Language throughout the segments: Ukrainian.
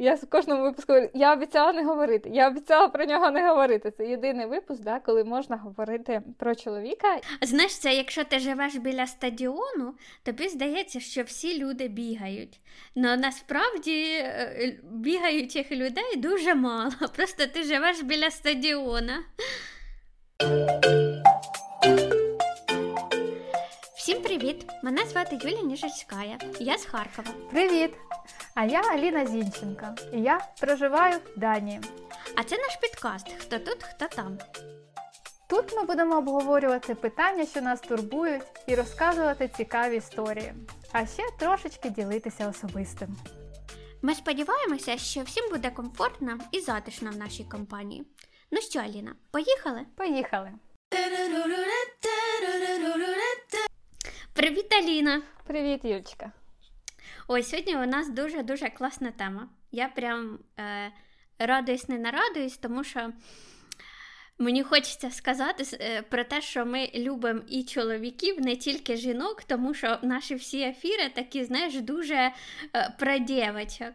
Я з кожному випуску говорю, я обіцяла не говорити, я обіцяла про нього не говорити. Це єдиний випуск, да, коли можна говорити про чоловіка. Знаєш, це якщо ти живеш біля стадіону, тобі здається, що всі люди бігають. Но насправді е, бігаючих людей дуже мало. Просто ти живеш біля стадіона. Всім привіт! Мене звати Юлія Ніжицька. Я з Харкова. Привіт! А я Аліна Зінченко, і я проживаю в Данії. А це наш підкаст Хто тут, хто там. Тут ми будемо обговорювати питання, що нас турбують, і розказувати цікаві історії, а ще трошечки ділитися особистим. Ми сподіваємося, що всім буде комфортно і затишно в нашій компанії. Ну що, Аліна, поїхали? Поїхали! Привіт, Аліна! Привіт, Юльчика! Ой, сьогодні у нас дуже-дуже класна тема. Я прям е, радуюсь, не нарадуюсь, тому що мені хочеться сказати е, про те, що ми любимо і чоловіків, не тільки жінок, тому що наші всі ефіри такі, знаєш, дуже е, про дівчаток.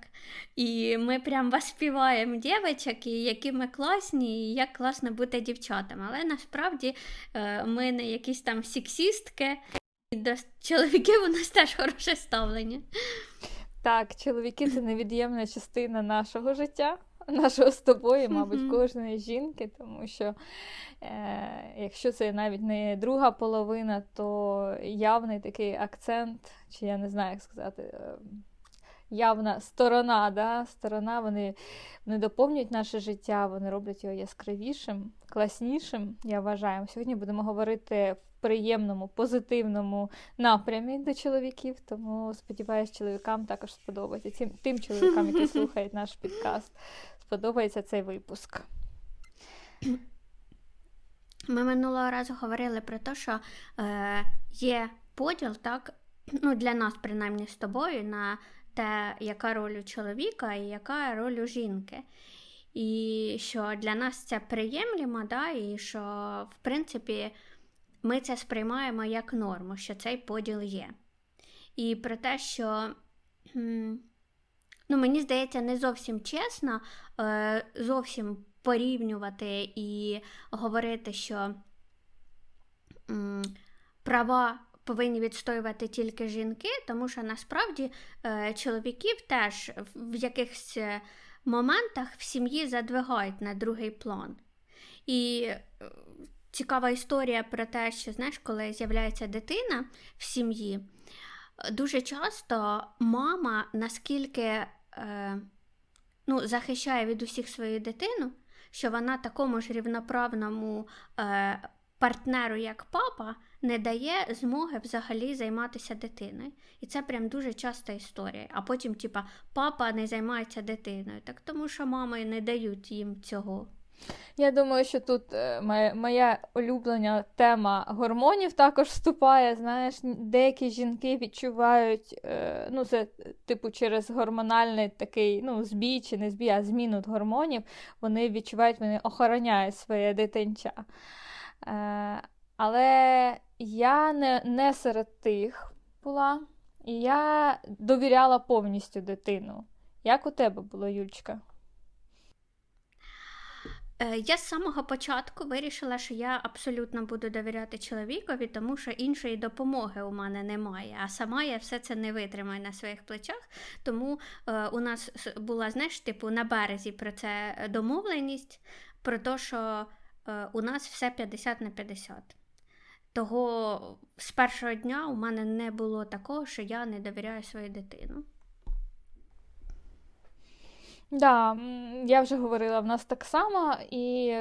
І ми прям воспіваємо дівчаток, і які ми класні, і як класно бути дівчатами. Але насправді е, ми не якісь там сексістки. До чоловіків у нас теж хороше ставлення. Так, чоловіки це невід'ємна частина нашого життя, нашого з тобою, мабуть, кожної жінки, тому що е, якщо це навіть не друга половина, то явний такий акцент, чи я не знаю, як сказати. Е, явна сторона, да? сторона, вони вони доповнюють наше життя, вони роблять його яскравішим, класнішим, я вважаю. Сьогодні будемо говорити в приємному, позитивному напрямі до чоловіків, тому сподіваюся, чоловікам також сподобається. Тим, тим чоловікам, які слухають наш підкаст, сподобається цей випуск. Ми минулого разу говорили про те, що е, є поділ, так, ну, для нас, принаймні, з тобою, на те, яка роль у чоловіка і яка роль у жінки. І що для нас це приємлемо, да, і що, в принципі, ми це сприймаємо як норму, що цей поділ є. І про те, що, ну, мені здається, не зовсім чесно е, зовсім порівнювати і говорити, що права повинні відстоювати тільки жінки, тому що насправді е, чоловіків теж в якихось е, моментах в сім'ї задвигають на другий план. І е, цікава історія про те, що знаєш, коли з'являється дитина в сім'ї, дуже часто мама наскільки ну, захищає від усіх свою дитину, що вона такому ж рівноправному партнеру, як папа, не дає змоги взагалі займатися дитиною. І це прям дуже часта історія. А потім, типа, папа не займається дитиною, так тому що мами не дають їм цього. Я думаю, що тут е, моя, улюблена тема гормонів також вступає. Знаєш, деякі жінки відчувають, е, ну, це типу через гормональний такий ну, збій чи не збій, а зміну гормонів, вони відчувають, вони охороняють своє дитинча. Е, але я не, не серед тих була, і я довіряла повністю дитину. Як у тебе було, Юльчка? Е, я з самого початку вирішила, що я абсолютно буду довіряти чоловікові, тому що іншої допомоги у мене немає. А сама я все це не витримаю на своїх плечах. Тому е, у нас була, знаєш, типу, на березі про це домовленість, про те, що е, у нас все 50 на 50. Того з першого дня у мене не було такого, що я не довіряю свою дитину. Да, я вже говорила, в нас так само і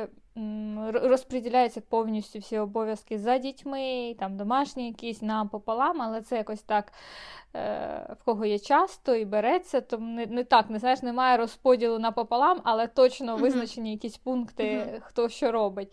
розподіляються повністю всі обов'язки за дітьми, там домашні якісь нам пополам, але це якось так, е, в кого є часто і береться, то не, не так, не знаєш, немає розподілу напополам, але точно визначені якісь пункти, хто що робить.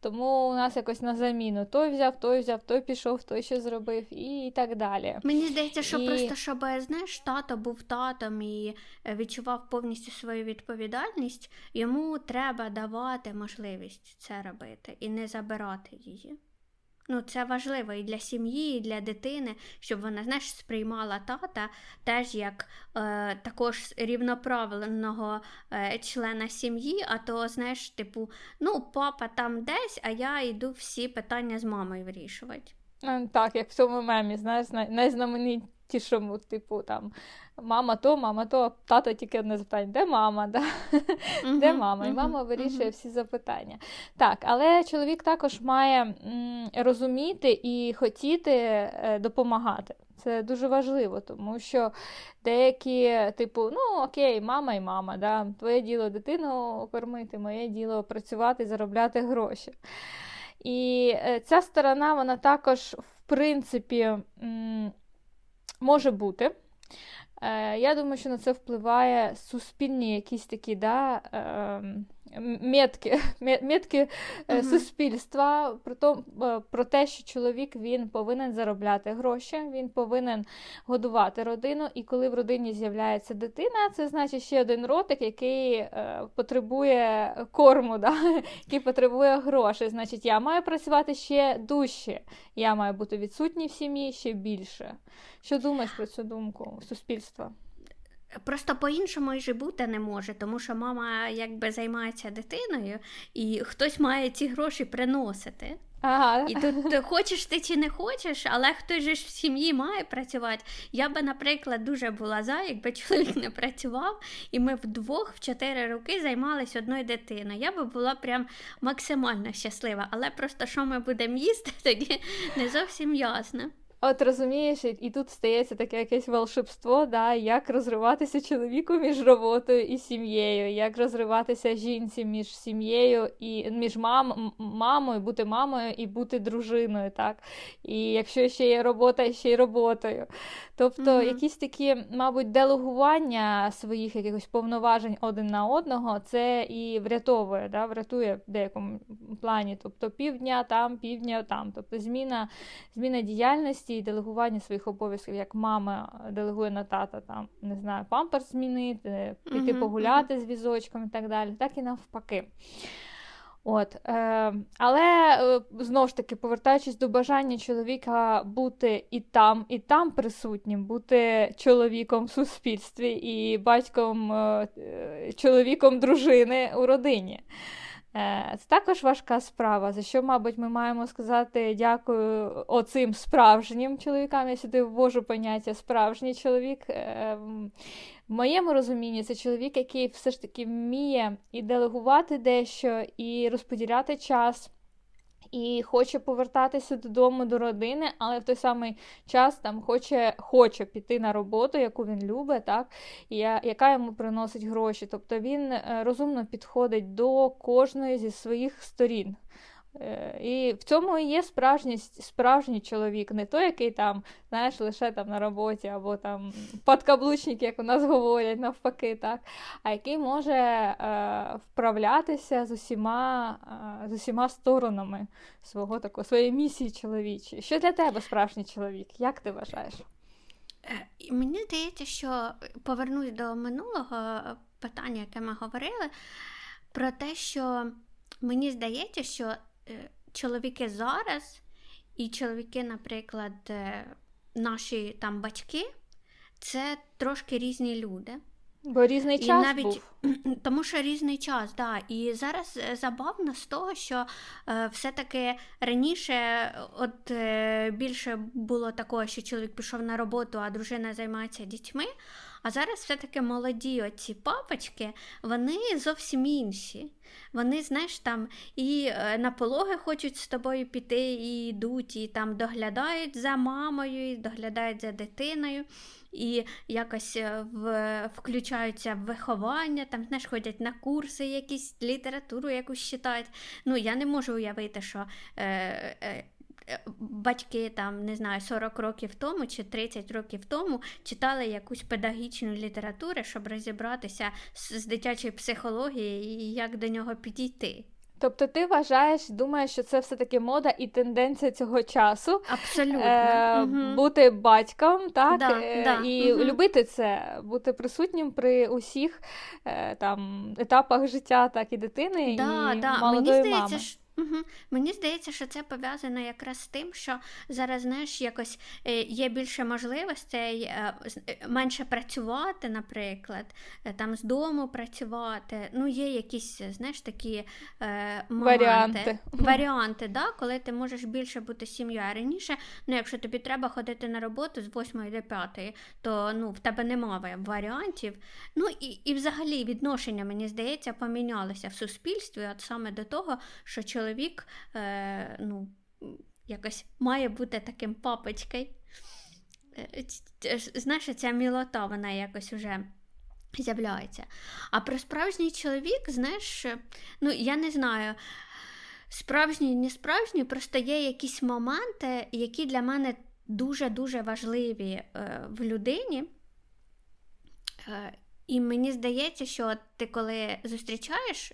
Тому у нас якось на заміну той взяв, той взяв, той пішов, той що зробив і так далі. Мені здається, що і... просто щоб знаєш, тато був татом і е, відчував повністю свою відповідальність, йому треба давати можливість це робити і не забирати її. Ну, це важливо і для сім'ї, і для дитини, щоб вона знаєш, сприймала тата теж як е, також рівноправленого е, члена сім'ї, а то, знаєш, типу, ну, папа там десь, а я йду всі питання з мамою вирішувати. Так, як в цьому мемі, знаєш, найзнаменітішому, типу, там мама то, мама то, тато тільки одне запитання, де мама? Да? Uh-huh, де мама? І мама вирішує uh-huh. всі запитання. Так, але чоловік також має м, розуміти і хотіти е, допомагати. Це дуже важливо, тому що деякі, типу, ну окей, мама і мама, да, твоє діло дитину кормити, моє діло працювати, заробляти гроші. І е, ця сторона, вона також, в принципі, може бути. Е, я думаю, що на це впливає суспільні якісь такі да, ем, метки метки uh-huh. суспільства про то, е, про те, що чоловік він повинен заробляти гроші, він повинен годувати родину. І коли в родині з'являється дитина, це значить ще один ротик, який потребує корму, да? який потребує грошей. Значить, я маю працювати ще дужче, я маю бути відсутній в сім'ї ще більше. Що думаєш про цю думку суспільства? Просто по-іншому і бути не може, тому що мама якби займається дитиною, і хтось має ці гроші приносити. Ага. І тут хочеш ти чи не хочеш, але хтось же ж в сім'ї має працювати. Я би, наприклад, дуже була за, якби чоловік не працював, і ми вдвох в чотири роки займалися одною дитиною. Я би була прям максимально щаслива. Але просто що ми будемо їсти, тоді не зовсім ясно. От розумієш, і тут стається таке якесь волшебство, да, як розриватися чоловіку між роботою і сім'єю, як розриватися жінці між сім'єю і між мам, мамою, бути мамою і бути дружиною. так. І якщо ще є робота, ще й роботою. Тобто mm-hmm. якісь такі, мабуть, делегування своїх якихось повноважень один на одного, це і врятовує, да, врятує в деякому плані. Тобто півдня там, півдня там. Тобто зміна, зміна діяльності і делегування своїх обов'язків, як мама делегує на тата, там, не знаю, памперс змінити, піти uh-huh, погуляти uh-huh. з візочком і так далі, так і навпаки. От, е, Але е, знову ж таки, повертаючись до бажання чоловіка бути і там, і там присутнім, бути чоловіком в суспільстві і батьком, е, чоловіком дружини у родині. Е, це також важка справа, за що, мабуть, ми маємо сказати дякую оцим справжнім чоловікам. Я сюди ввожу поняття справжній чоловік. Е, в моєму розумінні це чоловік, який все ж таки вміє і делегувати дещо, і розподіляти час і хоче повертатися додому до родини, але в той самий час там хоче хоче піти на роботу, яку він любить, так, і яка йому приносить гроші. Тобто він е, розумно підходить до кожної зі своїх сторін. Е, і в цьому і є справжній справжній чоловік, не той, який там, знаєш, лише там на роботі, або там подкаблучник, як у нас говорять, навпаки, так, а який може е, вправлятися з усіма е, з усіма сторонами свого такого, своєї місії чоловічої. Що для тебе справжній чоловік? Як ти вважаєш? Е, мені здається, що повернусь до минулого питання, яке ми говорили, про те, що мені здається, що чоловіки зараз, і чоловіки, наприклад, е, наші там батьки, це трошки різні люди. Бо різний час. Навіть, був. Тому що різний час, да. І зараз е, забавно з того, що е, все-таки раніше от е, більше було такого, що чоловік пішов на роботу, а дружина займається дітьми. А зараз все-таки молоді оці папочки, вони зовсім інші. Вони, знаєш, там і е, на пологи хочуть з тобою піти, і йдуть, і там доглядають за мамою, і доглядають за дитиною, і якось е, в, включаються в виховання, там, знаєш, ходять на курси, якісь літературу якусь читають. Ну, я не можу уявити, що. Е, е, батьки там, не знаю, 40 років тому чи 30 років тому читали якусь педагогічну літературу, щоб розібратися з дитячою психологією і як до нього підійти. Тобто ти вважаєш, думаєш, що це все-таки мода і тенденція цього часу Абсолютно. Е, угу. бути батьком, так да, е, да. і угу. любити це, бути присутнім при усіх е, там етапах життя, так і дитини, да, і да. молодої Мені здається, мами. Угу. Мені здається, що це пов'язано якраз з тим, що зараз знаєш, якось е, є більше можливостей е, е, менше працювати, наприклад, там з дому працювати. Ну, є якісь, знаєш, такі е, моменти, варіанти, варіанти да, коли ти можеш більше бути сім'єю. А раніше, ну, якщо тобі треба ходити на роботу з 8 до 5, то ну, в тебе немає варіантів. Ну і, і взагалі відношення, мені здається, помінялися в суспільстві, от саме до того, що чоловік е, ну, якось має бути таким папочкою. Е, знаєш, ця мілота, вона якось уже з'являється. А про справжній чоловік, знаєш, ну, я не знаю. Справжній, не справжній, просто є якісь моменти, які для мене дуже-дуже важливі е, в людині. Е, і мені здається, що ти коли зустрічаєш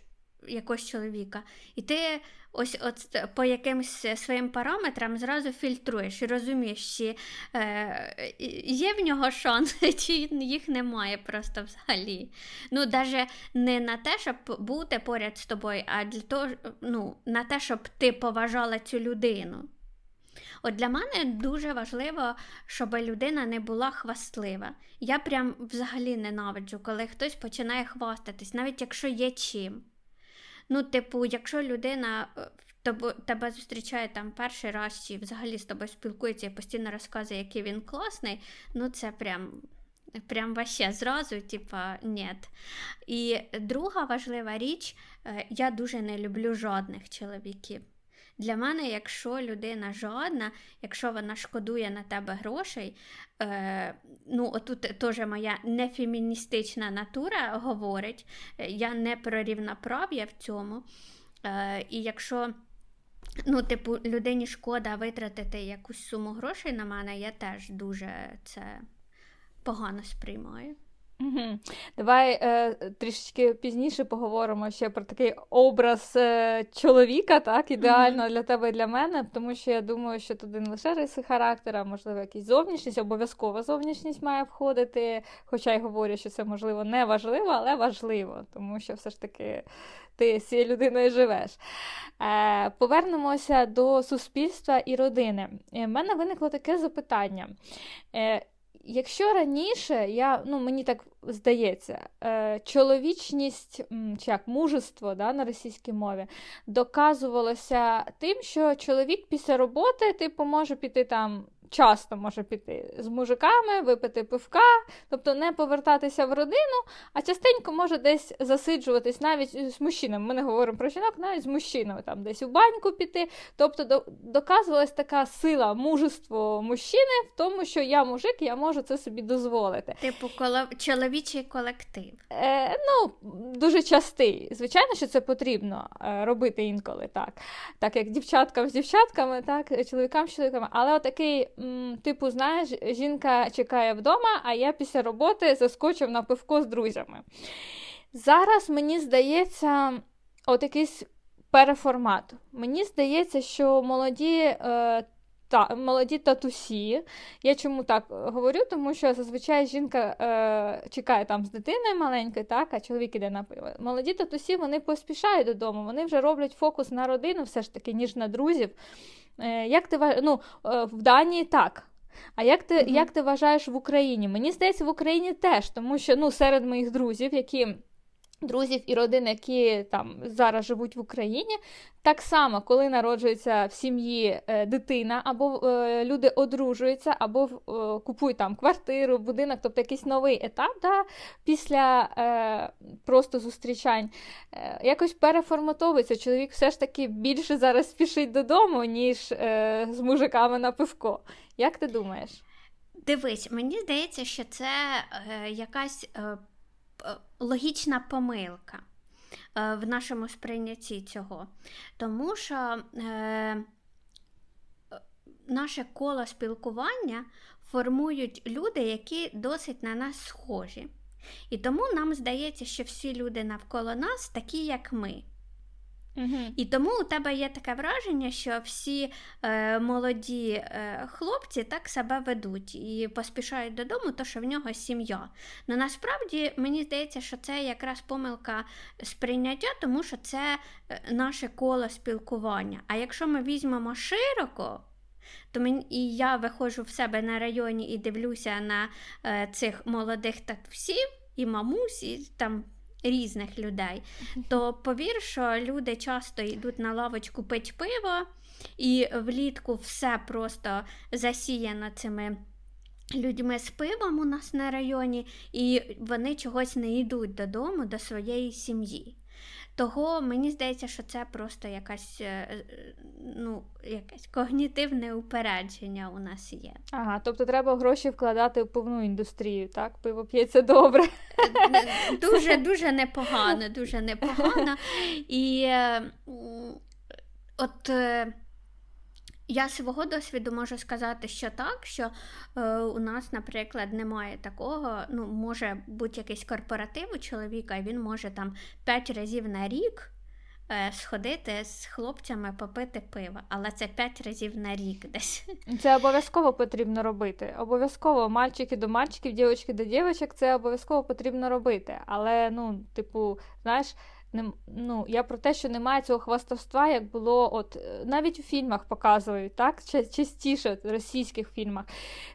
якогось чоловіка, і ти ось от по якимось своїм параметрам зразу фільтруєш і розумієш, чи е, є в нього шанси, чи їх немає просто взагалі. Ну, навіть не на те, щоб бути поряд з тобою, а для того, ну, на те, щоб ти поважала цю людину. От для мене дуже важливо, щоб людина не була хвастлива. Я прям взагалі ненавиджу, коли хтось починає хвастатись, навіть якщо є чим. Ну, типу, якщо людина е, тебе зустрічає там перший раз, чи взагалі з тобою спілкується і постійно розказує, який він класний, ну це прям. Прям ваще зразу, типа, нет. І друга важлива річ, е, я дуже не люблю жодних чоловіків. Для мене, якщо людина жодна, якщо вона шкодує на тебе грошей, е, ну отут теж моя нефеміністична натура говорить, я не про рівноправ'я в цьому. Е, І якщо ну, типу, людині шкода витратити якусь суму грошей на мене, я теж дуже це погано сприймаю. Угу. Давай е, трішечки пізніше поговоримо ще про такий образ е, чоловіка, так, ідеально угу. для тебе і для мене, тому що я думаю, що туди не лише риси характера, а можливо, якісь зовнішність, обов'язкова зовнішність має входити. Хоча й говорю, що це можливо не важливо, але важливо, тому що все ж таки ти з цією людиною живеш. Е, Повернемося до суспільства і родини. У е, мене виникло таке запитання. Е, Якщо раніше, я, ну, мені так здається, е, чоловічність чи як мужество да, на російській мові доказувалося тим, що чоловік після роботи типу, може піти там часто може піти з мужиками, випити пивка, тобто не повертатися в родину, а частенько може десь засиджуватись навіть з мужчинами. Ми не говоримо про жінок, навіть з мужчинами, там десь у баньку піти. Тобто доказувалась така сила, мужество мужчини в тому, що я мужик, я можу це собі дозволити. Типу, коло... чоловічий колектив. Е, Ну, дуже частий. Звичайно, що це потрібно е, робити інколи так. Так як дівчаткам з дівчатками, так, чоловікам з чоловіками. Але отакий типу, знаєш, жінка чекає вдома, а я після роботи заскочив на пивко з друзями. Зараз мені здається, от якийсь переформат. Мені здається, що молоді. Е, та, молоді татусі. Я чому так говорю? Тому що зазвичай жінка е, чекає там з дитиною маленькою, так, а чоловік іде на пиво. Молоді татусі вони поспішають додому, вони вже роблять фокус на родину, все ж таки, ніж на друзів. Е, як ти ну, е, В Данії так. А як ти mm-hmm. як ти вважаєш в Україні? Мені здається, в Україні теж, тому що ну, серед моїх друзів, які друзів і родин, які там зараз живуть в Україні. Так само, коли народжується в сім'ї е, дитина, або е, люди одружуються, або е, купують там квартиру, будинок, тобто якийсь новий етап да, після е, просто зустрічань, е, якось переформатовується. Чоловік все ж таки більше зараз спішить додому, ніж е, з мужиками на пивко. Як ти думаєш? Дивись, мені здається, що це якась логічна помилка е, в нашому сприйнятті цього. Тому що е, наше коло спілкування формують люди, які досить на нас схожі. І тому нам здається, що всі люди навколо нас такі, як ми. І тому у тебе є таке враження, що всі е, молоді е, хлопці так себе ведуть і поспішають додому, то що в нього сім'я. Ну насправді мені здається, що це якраз помилка сприйняття, тому що це е, наше коло спілкування. А якщо ми візьмемо широко, то мені, і я виходжу в себе на районі і дивлюся на е, цих молодих татусів і мамусь, і там різних людей, то повір, що люди часто йдуть на лавочку пить пиво, і влітку все просто засіяно цими. Людьми з пивом у нас на районі, і вони чогось не йдуть додому до своєї сім'ї. Того мені здається, що це просто якась е, ну, якесь когнітивне упередження у нас є. Ага, тобто треба гроші вкладати в повну індустрію, так? Пиво п'ється добре. Дуже дуже непогано, дуже непогано. І е, от. Я свого досвіду можу сказати, що так, що е, у нас, наприклад, немає такого. Ну, може бути якийсь корпоратив у чоловіка, і він може там 5 разів на рік е, сходити з хлопцями попити пиво, але це 5 разів на рік десь. Це обов'язково потрібно робити. Обов'язково мальчики до мальчиків, дівчатки до дівчаток, це обов'язково потрібно робити. Але, ну, типу, знаєш ну, Я про те, що немає цього хвастовства, як було от е, навіть у фільмах показують, так? частіше в російських фільмах,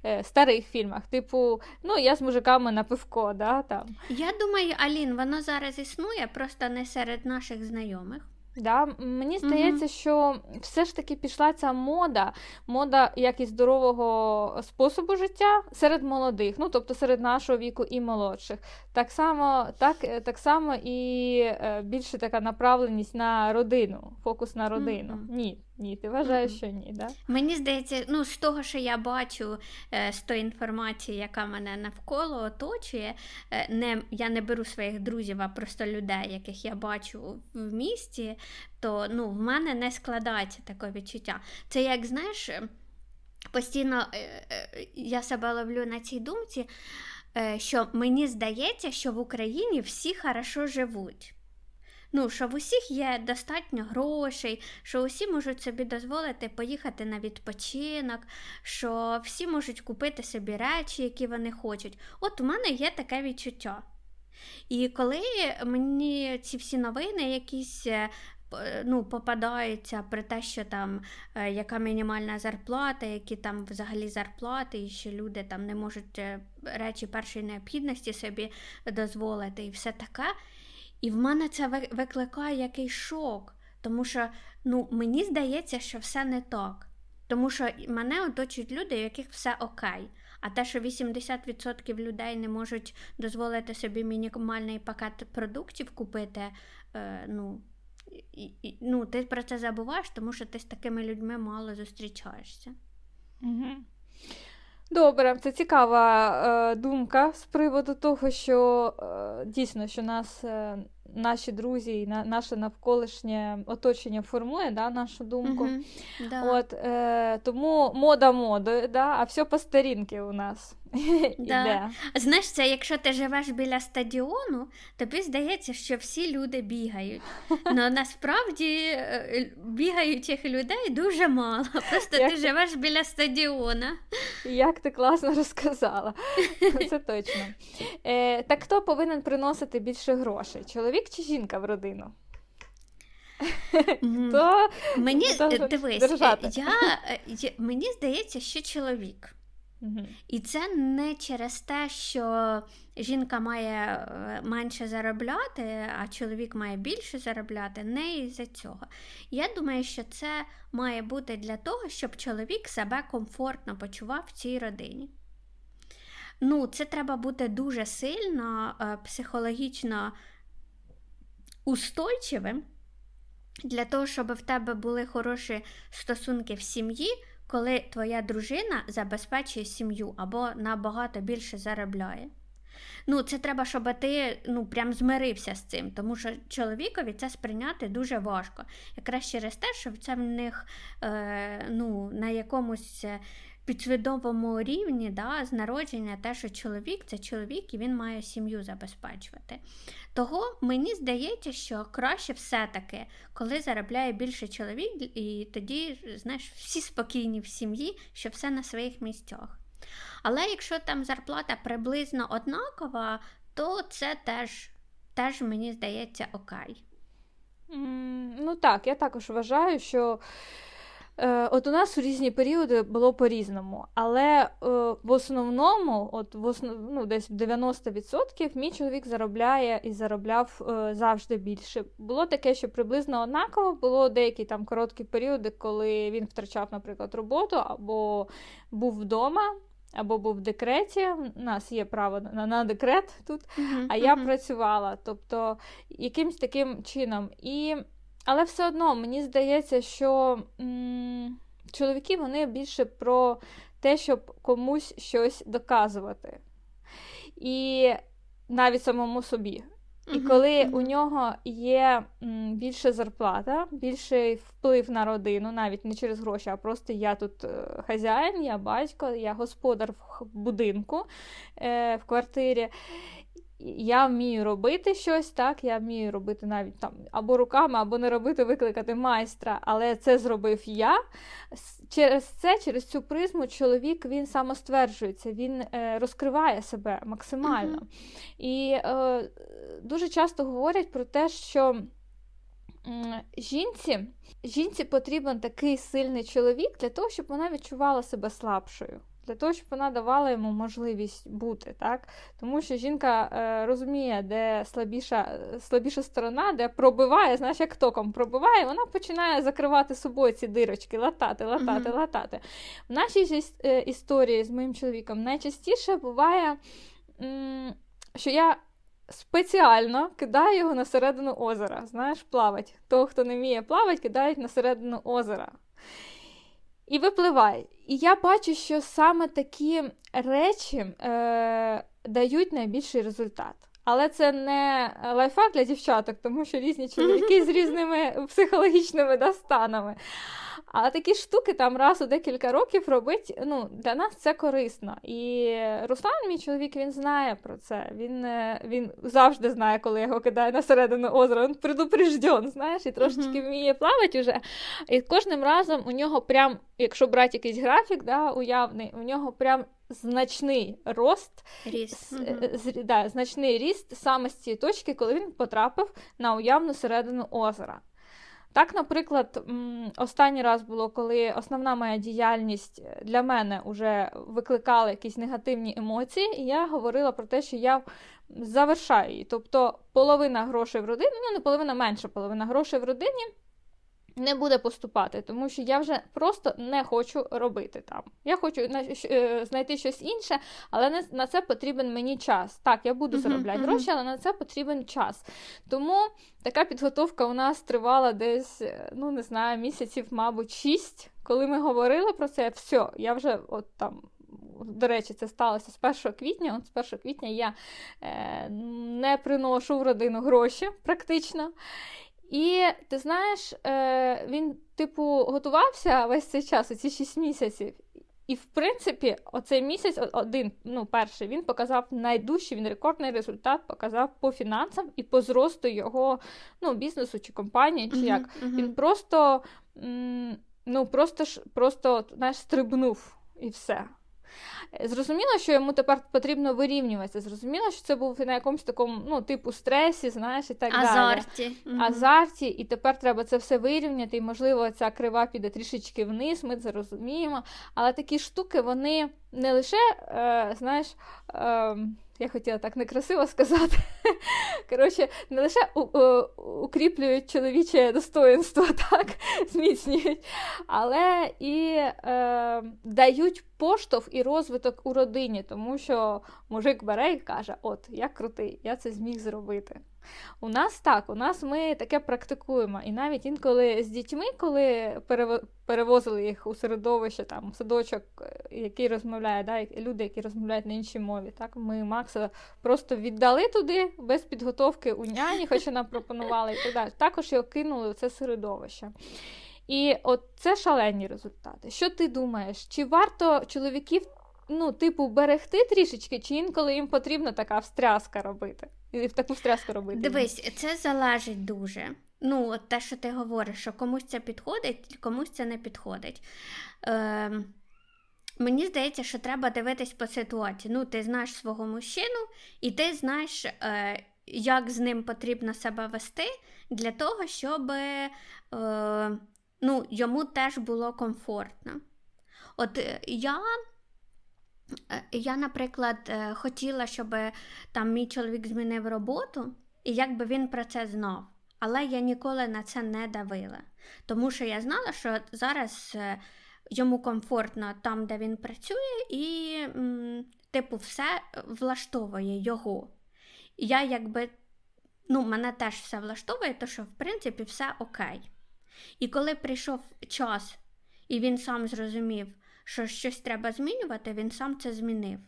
е, старих фільмах. Типу, ну я з мужиками на пивко. да, там. Я думаю, Алін, воно зараз існує, просто не серед наших знайомих. Да? Мені здається, mm що все ж таки пішла ця мода, мода як і здорового способу життя серед молодих, ну тобто серед нашого віку і молодших. Так само так, е, так само і е, більше така направленість на родину, фокус на родину. mm Ні, ні, ти вважаєш, mm-hmm. що ні, да? Мені здається, ну з того, що я бачу, е, з тої інформації, яка мене навколо оточує, е, не, я не беру своїх друзів, а просто людей, яких я бачу в місті, то ну, в мене не складається таке відчуття. Це як знаєш, постійно е, я себе ловлю на цій думці, що мені здається, що в Україні всі хорошо живуть. Ну, що в усіх є достатньо грошей, що усі можуть собі дозволити поїхати на відпочинок, що всі можуть купити собі речі, які вони хочуть. От у мене є таке відчуття. І коли мені ці всі новини якісь. Е, ну, попадаються про те, що там е, яка мінімальна зарплата, які там взагалі зарплати, і що люди там не можуть е, речі першої необхідності собі дозволити, і все таке. І в мене це викликає якийсь шок, тому що ну, мені здається, що все не так. Тому що мене оточують люди, у яких все окей. А те, що 80% людей не можуть дозволити собі мінімальний пакет продуктів купити, е, ну, і, і, ну, ти про це забуваєш, тому що ти з такими людьми мало зустрічаєшся. Угу. Добре, це цікава е, думка з приводу того, що е, дійсно що нас е, наші друзі і на, наше навколишнє оточення формує да, нашу думку. Mm-hmm, да. От, е, Тому мода модою, да, а все по старінки у нас. Да. Знаєш, це якщо ти живеш біля стадіону, тобі здається, що всі люди бігають. Ну насправді е, бігаючих людей дуже мало. Просто Як ти живеш біля стадіона. Як ти класно розказала, це точно. Е, Так хто повинен приносити більше грошей? Чоловік чи жінка в родину? То, Мені то, дивись, я, я, мені здається, що чоловік. І це не через те, що жінка має е, менше заробляти, а чоловік має більше заробляти, не із-за цього. Я думаю, що це має бути для того, щоб чоловік себе комфортно почував в цій родині. Ну, Це треба бути дуже сильно е, психологічно устойчивим для того, щоб в тебе були хороші стосунки в сім'ї коли твоя дружина забезпечує сім'ю або набагато більше заробляє. Ну, це треба, щоб ти ну, прям змирився з цим, тому що чоловікові це сприйняти дуже важко. Якраз через те, що це в них е, ну, на якомусь підсвідомому рівні да, з народження те, що чоловік це чоловік і він має сім'ю забезпечувати. Того мені здається, що краще все-таки, коли заробляє більше чоловік, і тоді знаєш, всі спокійні в сім'ї, що все на своїх місцях. Але якщо там зарплата приблизно однакова, то це теж, теж мені здається, окей. Ну так, я також вважаю, що. Е, от у нас у різні періоди було по-різному, але е, в основному, от в основ... ну, десь 90% мій чоловік заробляє і заробляв е, завжди більше. Було таке, що приблизно однаково було деякі там короткі періоди, коли він втрачав, наприклад, роботу або був вдома. Або був в декреті, у нас є право на на декрет тут, uh-huh, а я uh-huh. працювала, тобто якимсь таким чином. І але все одно мені здається, що м- чоловіки вони більше про те, щоб комусь щось доказувати. І навіть самому собі. І коли у нього є більше зарплата, більший вплив на родину, навіть не через гроші, а просто я тут е, хазяїн, я батько, я господар в будинку е, в квартирі я вмію робити щось, так, я вмію робити навіть там або руками, або не робити, викликати майстра, але це зробив я. Через це, через цю призму, чоловік він самостверджується, він е, розкриває себе максимально. Uh-huh. І е, дуже часто говорять про те, що. Жінці жінці потрібен такий сильний чоловік для того, щоб вона відчувала себе слабшою для того, щоб вона давала йому можливість бути. так? Тому що жінка е, розуміє, де слабіша слабіша сторона, де пробиває, знаєш, як током пробиває, вона починає закривати собою ці дирочки, латати, латати, mm-hmm. латати. В нашій ж е, історії з моїм чоловіком найчастіше буває, м- що я. Спеціально кидаю його на середину озера. Знаєш, плавать. Того, хто не вміє плавати, кидають на середину озера. І випливає. І я бачу, що саме такі речі е, дають найбільший результат. Але це не лайфхак для дівчаток, тому що різні чоловіки з різними психологічними достанами. А такі штуки там раз у декілька років робить, ну, для нас це корисно. І Руслан, мій чоловік, він знає про це. Він е, він завжди знає, коли його кидаю на середину озера. Він предупрежден, знаєш, і трошечки вміє плавати вже. І кожним разом у нього прям, якщо брати якийсь графік, да, уявний, у нього прям. Значний рост, ріст. З, да, значний ріст саме з цієї точки, коли він потрапив на уявну середину озера. Так, наприклад, останній раз було, коли основна моя діяльність е, для мене вже викликала якісь негативні емоції, і я говорила про те, що я завершаю її. Тобто половина грошей в родині, ну не половина менша половина грошей в родині не буде поступати, тому що я вже просто не хочу робити там. Я хочу е, знайти щось інше, але на це потрібен мені час. Так, я буду заробляти uh-huh, гроші, але на це потрібен час. Тому така підготовка у нас тривала десь, е, ну не знаю, місяців, мабуть, шість. Коли ми говорили про це, все, я вже от там. До речі, це сталося з 1 квітня. От з 1 квітня я е, не приношу в родину гроші практично. І ти знаєш, е, він, типу, готувався весь цей час, оці 6 місяців. І, в принципі, оцей місяць, один, ну, перший, він показав найдужчий, він рекордний результат показав по фінансам і по зросту його ну, бізнесу чи компанії, чи як. Uh-huh, uh-huh. Він просто ну, просто, ж, просто знаєш, стрибнув і все. Зрозуміло, що йому тепер потрібно вирівнюватися. Зрозуміло, що це був на якомусь такому ну, типу стресі, знаєш, і так Азарті. далі. Азарті. І тепер треба це все вирівняти. І, можливо, ця крива піде трішечки вниз, ми це розуміємо. Але такі штуки, вони не лише, е, знаєш, е, я хотіла так некрасиво сказати. Коротше, не лише укріплюють чоловіче достоинство, так, зміцнюють, але і е, дають поштовх і розвиток у родині, тому що мужик бере і каже: От, я крутий, я це зміг зробити. У нас так, у нас ми таке практикуємо. І навіть інколи з дітьми, коли перевозили їх у середовище, там, садочок, е, який розмовляє, да, люди, які розмовляють на іншій мові, так, ми Макса просто віддали туди без підготовки у няні, хоч нам пропонували і так далі. Також його кинули у це середовище. І от це шалені результати. Що ти думаєш? Чи варто чоловіків, ну, типу, берегти трішечки, чи інколи їм потрібна така встряска робити? І в таку встряску робити? Дивись, це залежить дуже. Ну, от те, що ти говориш, що комусь це підходить, комусь це не підходить. Е, Мені здається, що треба дивитись по ситуації. Ну, ти знаєш свого мужчину, і ти знаєш, е, як з ним потрібно себе вести для того, щоб е, ну, йому теж було комфортно. От е, я. Е, я, наприклад, е, хотіла, щоб там мій чоловік змінив роботу, і якби він про це знав. Але я ніколи на це не давила. Тому що я знала, що зараз йому комфортно там, де він працює, і, типу, все влаштовує його. Я якби, ну, мене теж все влаштовує, то що, в принципі, все окей. І коли прийшов час, і він сам зрозумів, що щось треба змінювати, він сам це змінив.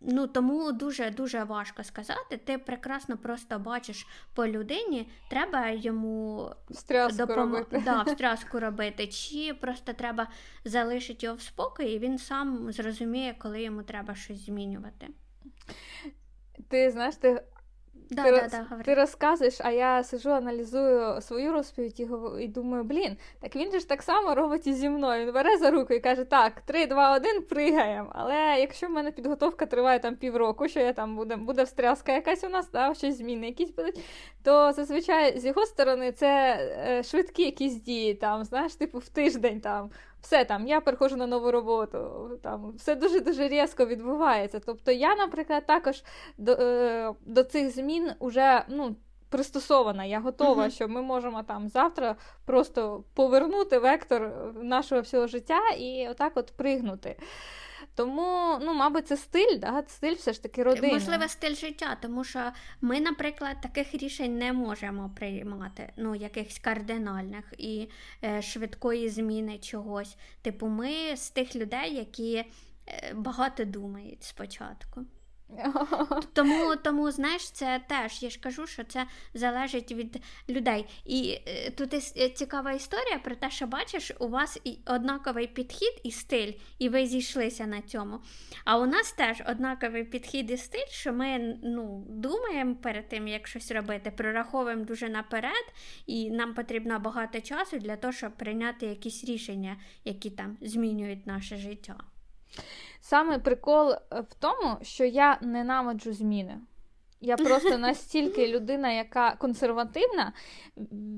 Ну, Тому дуже-дуже важко сказати. Ти прекрасно просто бачиш по людині, треба йому встряску допом... робити. Да, встряску робити, чи просто треба залишити його в спокої, і він сам зрозуміє, коли йому треба щось змінювати. Ти знаєш, ти Да, ти, да, роз, да, ти розказуєш, а я сижу, аналізую свою розповідь і, і думаю, блін, так він же ж так само робить і зі мною. Він бере за руку і каже, так, 3, 2, 1, пригаємо. Але якщо в мене підготовка триває там півроку, що я там буде буде встряска якась у нас, да, щось зміни якісь будуть, то зазвичай з його сторони це е, швидкі якісь дії, там, знаєш, типу в тиждень там все там, я перехожу на нову роботу, там все дуже-дуже різко відбувається. Тобто я, наприклад, також до е, до цих змін вже ну, пристосована, я готова, uh-huh. що ми можемо там завтра просто повернути вектор нашого всього життя і отак от пригнути. Тому, ну, мабуть, це стиль, да? стиль все ж таки родини. Можливо, стиль життя, тому що ми, наприклад, таких рішень не можемо приймати, ну, якихось кардинальних і е, швидкої зміни чогось. Типу, ми з тих людей, які е, багато думають спочатку. Тому, тому, знаєш, це теж, я ж кажу, що це залежить від людей. І е, тут е, цікава історія про те, що бачиш, у вас і однаковий підхід і стиль, і ви зійшлися на цьому. А у нас теж однаковий підхід і стиль, що ми ну, думаємо перед тим, як щось робити, прораховуємо дуже наперед, і нам потрібно багато часу для того, щоб прийняти якісь рішення, які там змінюють наше життя. Саме прикол е, в тому, що я ненавиджу зміни. Я просто настільки людина, яка консервативна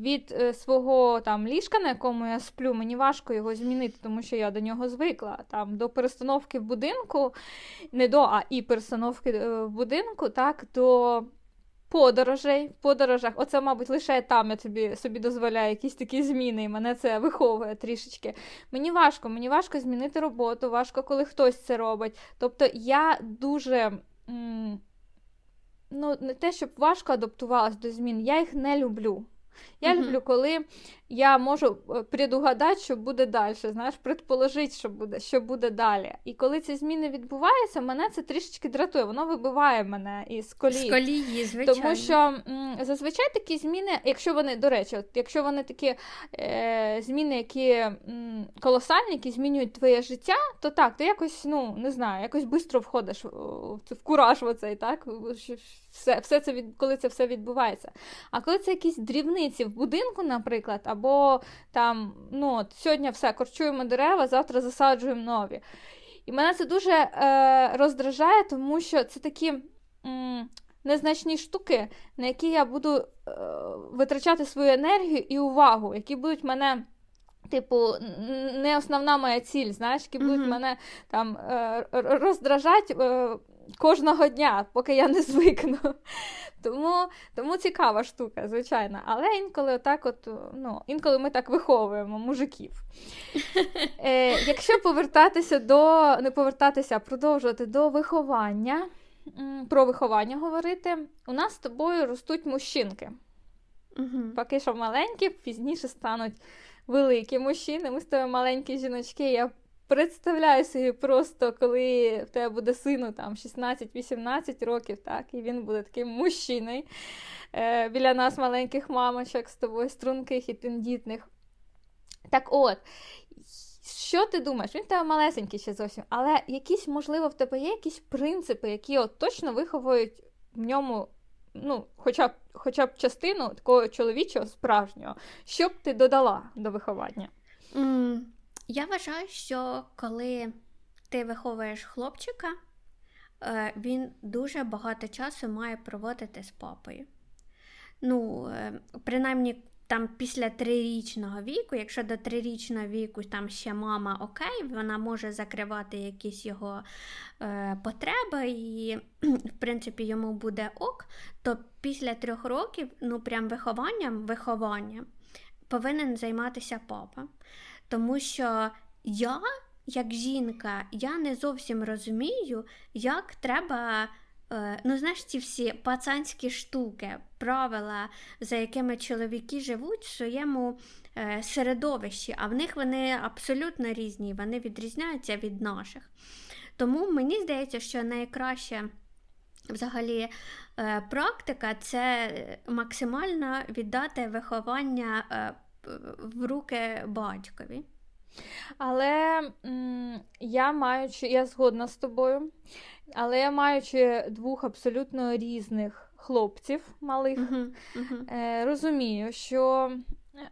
від е, свого там ліжка, на якому я сплю, мені важко його змінити, тому що я до нього звикла. Там До перестановки в будинку, не до, а і перестановки е, в будинку, так, до подорожей, в подорожах. Оце, мабуть, лише там я тобі собі дозволяю якісь такі зміни, і мене це виховує трішечки. Мені важко, мені важко змінити роботу, важко, коли хтось це робить. Тобто я дуже. М- Ну, не те, щоб важко адаптувалась до змін, я їх не люблю. Я угу. люблю, коли я можу е, предугадати, що буде далі, знаєш, предположити, що буде що буде далі. І коли ці зміни відбуваються, мене це трішечки дратує, воно вибиває мене із колії. З колії, звичайно. Тому що м, зазвичай такі зміни, якщо вони, до речі, от, якщо вони такі е, зміни, які м, колосальні, які змінюють твоє життя, то так, ти якось, ну, не знаю, якось швидко входиш в, в кураж в оцей, так? Все, все це від, коли це все відбувається. А коли це якісь дрібниці в будинку, наприклад, або там, ну, от, сьогодні все, корчуємо дерева, завтра засаджуємо нові. І мене це дуже е, роздражає, тому що це такі м, незначні штуки, на які я буду е, витрачати свою енергію і увагу, які будуть мене. Типу, не основна моя ціль, знаєш, які будуть mm-hmm. мене там е, роздражати е, кожного дня, поки я не звикну. Тому тому цікава штука, звичайно. Але інколи так от, ну, інколи ми так виховуємо мужиків. Е, Якщо повертатися до, не повертатися, а продовжувати до виховання, про виховання говорити, у нас з тобою ростуть мужчинки. Угу. Поки що маленькі, пізніше стануть великі мужчини. Ми з тобою маленькі жіночки. Я Представляю собі просто, коли в тебе буде сину там 16-18 років, так, і він буде таким мужчиною. Е, Біля нас маленьких мамочок з тобою, струнких і тендітних. Так от, що ти думаєш? Він в тебе малесенький ще зовсім, але якісь, можливо, в тебе є якісь принципи, які от точно виховують в ньому ну, хоча б хоча б частину такого чоловічого справжнього, що б ти додала до виховання? Mm, я вважаю, що коли ти виховуєш хлопчика, е, він дуже багато часу має проводити з папою. Ну, е, принаймні, там після трирічного віку, якщо до трирічного віку там ще мама окей, вона може закривати якісь його е, потреби, і, в принципі, йому буде ок, то після трьох років, ну прям вихованням, вихованням повинен займатися папа. Тому що я, як жінка, я не зовсім розумію, як треба. Е, ну, знаєш, ці всі пацанські штуки, правила, за якими чоловіки живуть в своєму е, середовищі, а в них вони абсолютно різні, вони відрізняються від наших. Тому мені здається, що найкраще взагалі е, практика це максимально віддати виховання в руки батькові. Але я маючи, я згодна з тобою, але я маючи двох абсолютно різних хлопців малих, uh-huh, uh-huh. Розумію, що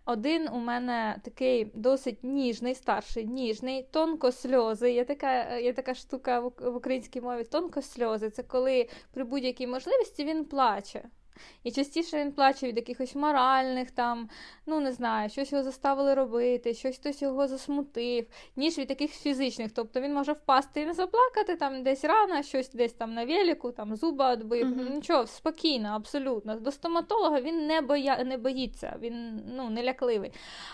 один у мене такий досить ніжний, старший, ніжний, тонко сльози. Є така є така штука в українській мові тонко сльози. Це коли при будь-якій можливості він плаче. І частіше він плаче від якихось моральних, там, ну не знаю, щось його заставили робити, щось хтось його засмутив, ніж від таких фізичних. Тобто він може впасти і не заплакати, там десь рано, щось десь там на велику, там зуба відбив. Mm-hmm. Нічого, спокійно, абсолютно. До стоматолога він не боя... не боїться, він ну, не лякливий.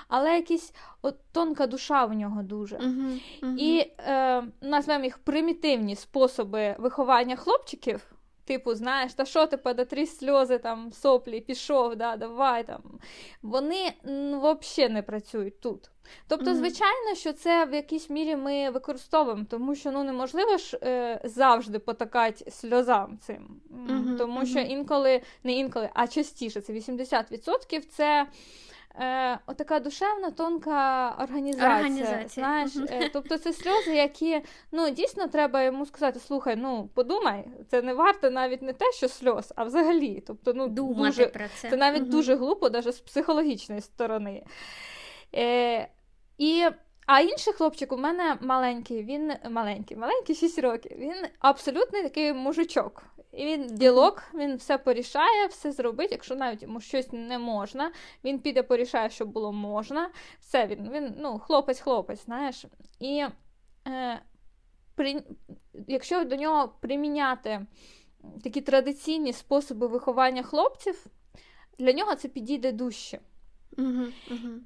Але якісь от тонка душа в нього дуже. Mm-hmm. Mm-hmm. І е, назвемо їх примітивні способи виховання хлопчиків. Типу, знаєш, та що ти податрі сльози, там, соплі, пішов, да, давай там. Вони ну, взагалі не працюють тут. Тобто, mm-hmm. звичайно, що це в якійсь мірі ми використовуємо, тому що ну, неможливо ж е, завжди потакати сльозам цим. Mm-hmm. Тому що інколи, не інколи, а частіше, це 80% це е, отака душевна, тонка організація. організація. знаєш. Е, тобто це сльози, які ну, дійсно треба йому сказати: слухай, ну подумай, це не варто навіть не те, що сльоз, а взагалі. Тобто, ну, Думати дуже, про це. Це навіть дуже глупо, навіть з психологічної сторони. Е, і а інший хлопчик у мене маленький, він маленький, маленький 6 років. Він абсолютний такий мужичок. І він ділок, він все порішає, все зробить. Якщо навіть йому щось не можна, він піде порішає, щоб було можна. Все він, він ну, хлопець-хлопець, знаєш. І е, при, якщо до нього приміняти такі традиційні способи виховання хлопців, для нього це підійде дужче.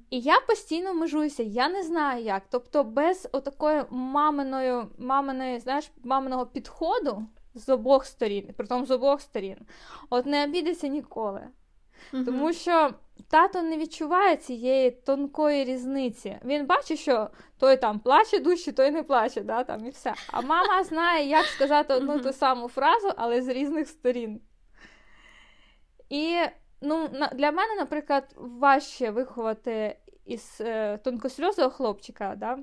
І я постійно межуюся, я не знаю як. Тобто, без отакої маминої, маминої, знаєш, маминого підходу з обох сторін, притом з обох сторін, от не обідеться ніколи. Uh-huh. Тому що тато не відчуває цієї тонкої різниці. Він бачить, що той там плаче дужче, той не плаче, да, там і все. А мама знає, як сказати одну ту саму фразу, але з різних сторін. І ну, для мене, наприклад, важче виховати із е, тонкосльозого хлопчика. Да?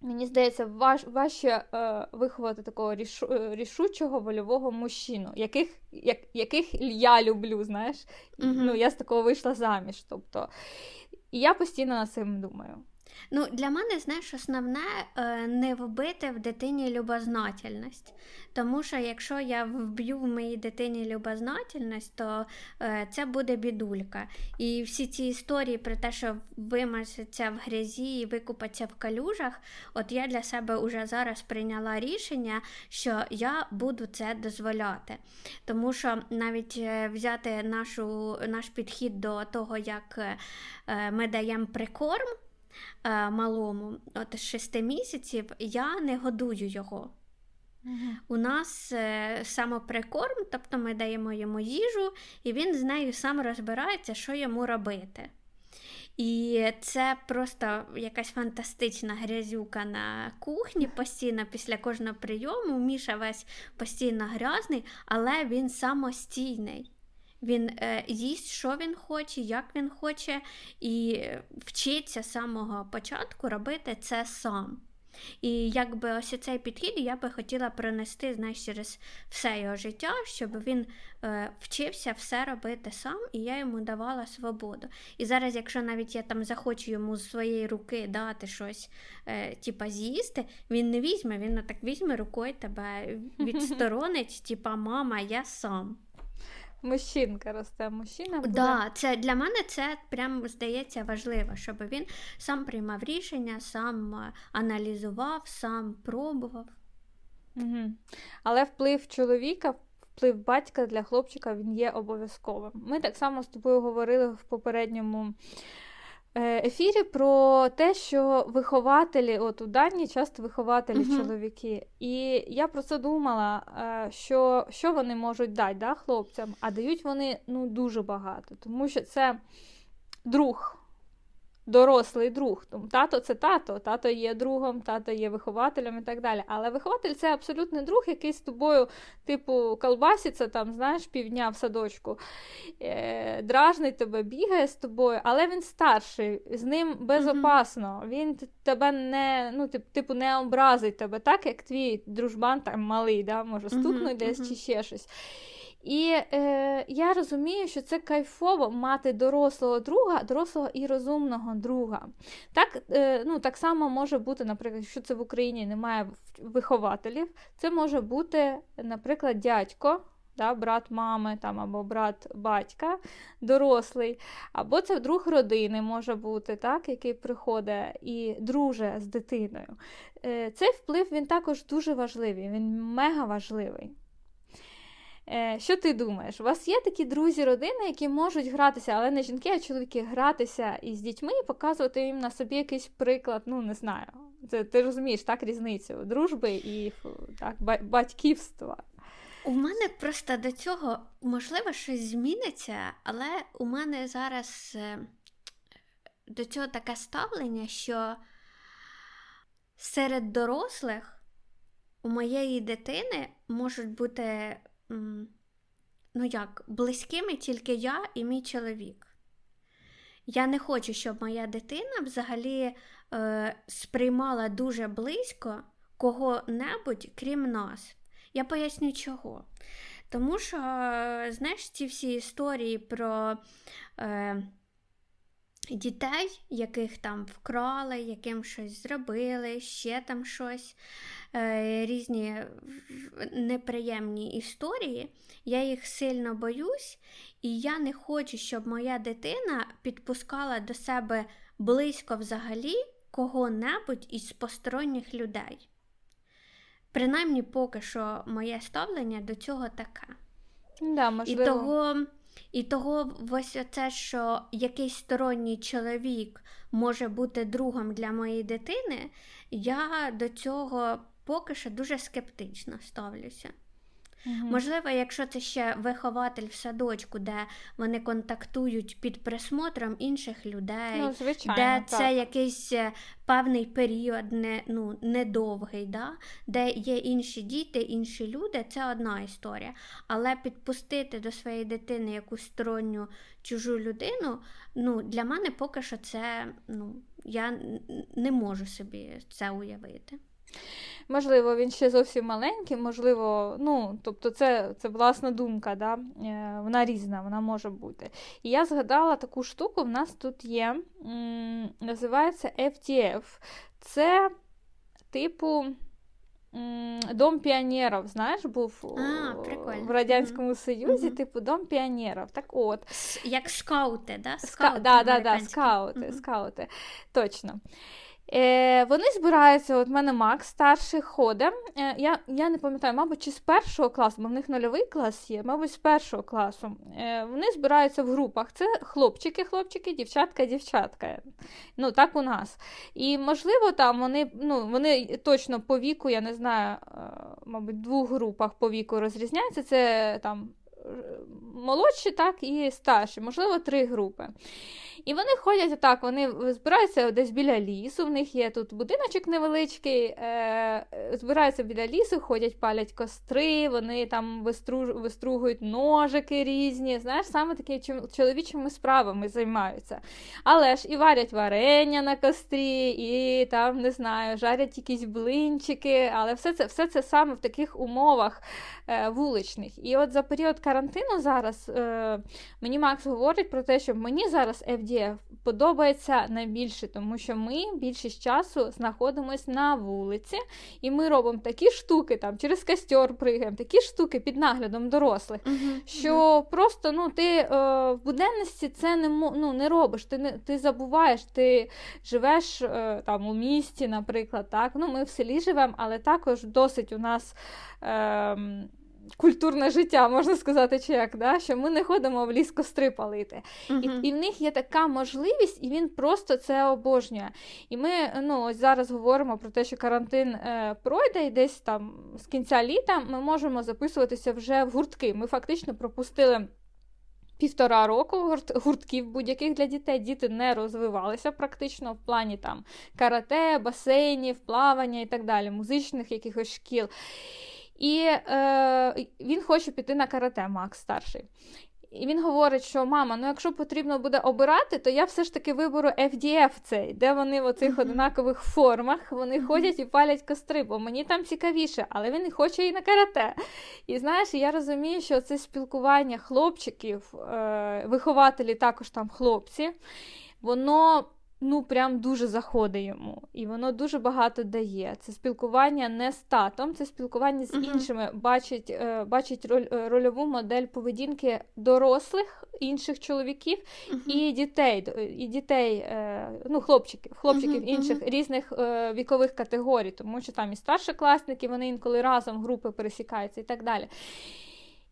Мені здається, важ, важче е, виховати такого рішу, е, рішучого вольового мужчину, яких як, яких я люблю, знаєш. Mm-hmm. Ну, Я з такого вийшла заміж. Тобто, І я постійно над цим думаю. Ну, Для мене, знаєш, основне е, не вбити в дитині любознательність. Тому що якщо я вб'ю в моїй дитині любознательність, то е, це буде бідулька. І всі ці історії про те, що вимазаться в грязі і викупаться в калюжах, от я для себе вже зараз прийняла рішення, що я буду це дозволяти. Тому що навіть е, взяти нашу, наш підхід до того, як ми даємо прикорм. Е, малому, от 6 місяців, я не годую його. У нас е, самоприкорм, тобто ми даємо йому їжу, і він з нею сам розбирається, що йому робити. І це просто якась фантастична грязюка на кухні постійно після кожного прийому. Міша весь постійно грязний, але він самостійний. Він е, їсть, що він хоче, як він хоче, і вчиться з самого початку робити це сам. І якби ось цей підхід я би хотіла пронести знаєш, через все його життя, щоб він е, вчився все робити сам, і я йому давала свободу. І зараз, якщо навіть я там захочу йому з своєї руки дати щось, е, типа з'їсти, він не візьме, він так візьме рукою тебе відсторонить, типа мама, я сам. Мужчинка росте, мужчина буде. Да, це Для мене це прям здається важливо, щоб він сам приймав рішення, сам е, аналізував, сам пробував. Угу. Але вплив чоловіка, вплив батька для хлопчика він є обов'язковим. Ми так само з тобою говорили в попередньому ефірі про те, що вихователі, от у дані часто вихователі uh-huh. чоловіки. І я про це думала, е, що що вони можуть дати да, хлопцям, а дають вони ну, дуже багато, тому що це друг дорослий друг. Тому тато це тато, тато є другом, тато є вихователем і так далі. Але вихователь це абсолютний друг, який з тобою, типу, колбаситься там, знаєш, півдня в садочку, е, дражний тебе, бігає з тобою, але він старший, з ним безопасно. Він тебе не ну, типу, не образить тебе, так як твій дружбан там малий, да, може стукнути десь чи ще щось. І е, я розумію, що це кайфово мати дорослого друга, дорослого і розумного друга. Так е, ну, так само може бути, наприклад, якщо це в Україні немає вихователів, це може бути, наприклад, дядько, да, брат мами там, або брат батька, дорослий, або це друг родини може бути, так, який приходить і друже з дитиною. Е, Цей вплив він також дуже важливий, він мега важливий. Е, що ти думаєш? У вас є такі друзі, родини, які можуть гратися, але не жінки, а чоловіки гратися із дітьми і показувати їм на собі якийсь приклад, ну не знаю. Це ти розумієш так різницю дружби і так, батьківства. У мене просто до цього можливо щось зміниться, але у мене зараз е, до цього таке ставлення, що серед дорослих у моєї дитини можуть бути ну як, близькими тільки я і мій чоловік. Я не хочу, щоб моя дитина взагалі е, сприймала дуже близько кого-небудь, крім нас. Я поясню чого. Тому що, знаєш, ці всі історії про е, дітей, яких там вкрали, яким щось зробили, ще там щось. Е, різні неприємні історії, я їх сильно боюсь, і я не хочу, щоб моя дитина підпускала до себе близько взагалі кого-небудь із посторонніх людей. Принаймні, поки що моє ставлення до цього таке. Да, можливо. І того, і того ось це, що якийсь сторонній чоловік може бути другом для моєї дитини, я до цього поки що дуже скептично ставлюся. Угу. Можливо, якщо це ще вихователь в садочку, де вони контактують під присмотром інших людей, ну, звичайно, де так. це якийсь е, певний період, не, ну, недовгий, да? де є інші діти, інші люди, це одна історія. Але підпустити до своєї дитини якусь сторонню чужу людину, ну, для мене поки що це ну, я не можу собі це уявити. Можливо, він ще зовсім маленький, можливо, ну, тобто це це власна думка, да? Е, вона різна, вона може бути. І я згадала таку штуку, в нас тут є, називається FTF. Це, типу, Дом піонерів, знаєш, був а, в Радянському Союзі, mm-hmm. типу Дом піонерів. Так от. Як скаути, да? Скаути, да, да, да, скаути, mm-hmm. скаути. Точно. Е, Вони збираються, от в мене Макс старший ходить. Е, я я не пам'ятаю, мабуть, чи з першого класу, бо в них нульовий клас є, мабуть, з першого класу. Е, Вони збираються в групах. Це хлопчики, хлопчики, дівчатка, дівчатка. Ну, так у нас. І, можливо, там вони ну, вони точно по віку, я не знаю, е, мабуть, в двох групах по віку розрізняються. Це там молодші, так і старші, можливо, три групи. І вони ходять отак, вони збираються десь біля лісу. В них є тут будиночок невеличкий, е, збираються біля лісу, ходять, палять костри, вони там вистругують ножики різні. Знаєш, саме такими чоловічими справами займаються. Але ж і варять варення на кострі, і там, не знаю, жарять якісь блинчики, але все це все це саме в таких умовах е, вуличних. І от за період карантину зараз е, мені Макс говорить про те, що мені зараз FDF подобається найбільше, тому що ми більшість часу знаходимося на вулиці, і ми робимо такі штуки, там через костер пригаємо, такі штуки під наглядом дорослих, uh-huh, що uh-huh. просто ну, ти е, в буденності це не ну, не робиш, ти не ти забуваєш, ти живеш е, там у місті, наприклад. так, ну Ми в селі живемо, але також досить у нас. Е, культурне життя, можна сказати, чи як, да? що ми не ходимо в ліс костри палити. Uh-huh. І і в них є така можливість, і він просто це обожнює. І ми ну, ось зараз говоримо про те, що карантин е, пройде, і десь там з кінця літа ми можемо записуватися вже в гуртки. Ми фактично пропустили. Півтора року гурт, гуртків будь-яких для дітей діти не розвивалися практично в плані там карате, басейнів, плавання і так далі, музичних якихось шкіл. І е, він хоче піти на карате, Макс старший. І він говорить, що мама, ну якщо потрібно буде обирати, то я все ж таки виберу FDF цей, де вони в оцих однакових формах вони ходять і палять костри, бо мені там цікавіше, але він хоче і на карате. І знаєш, я розумію, що це спілкування хлопчиків, е, вихователі також там хлопці, воно ну прям дуже заходить йому. І воно дуже багато дає. Це спілкування не з татом, це спілкування з uh-huh. іншими. Бачить е, бачить роль, е, рольову модель поведінки дорослих, інших чоловіків uh-huh. і дітей, і дітей, е, ну, хлопчиків, хлопчиків uh-huh. інших різних вікових категорій, тому що там і старшокласники, вони інколи разом групи пересікаються і так далі.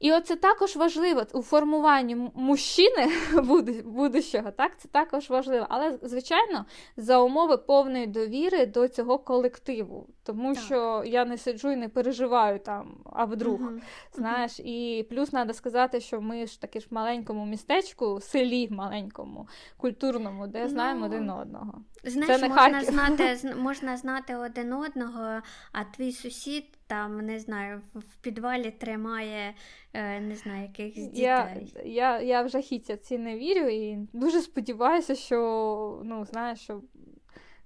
І оце також важливо у формуванні мужчини будущого, так, це також важливо. Але, звичайно, за умови повної довіри до цього колективу. Тому так. що я не сиджу і не переживаю там, а вдруг. Угу. Знаєш, і плюс треба сказати, що ми ж таки ж в маленькому містечку, селі маленькому, культурному, де знаємо ну, один одного. Знаєш, це не можна знати, можна знати один одного, а твій сусід там, не знаю, в підвалі тримає е, не знаю, якихось дітей. Я я, я в жахіття ці не вірю і дуже сподіваюся, що ну, знаєш, що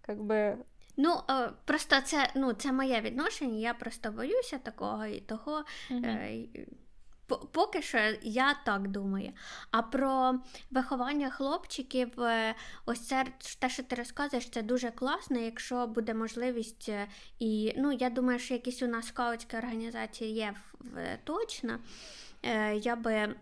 якби. Ну, е, просто це ну, це моє відношення, я просто боюся такого і того. Mm-hmm. Поки що я так думаю. А про виховання хлопчиків, е, ось це те, що ти розказуєш, це дуже класно, якщо буде можливість. Е, і ну, я думаю, що якісь у нас скаутські організації є точно. Е, я би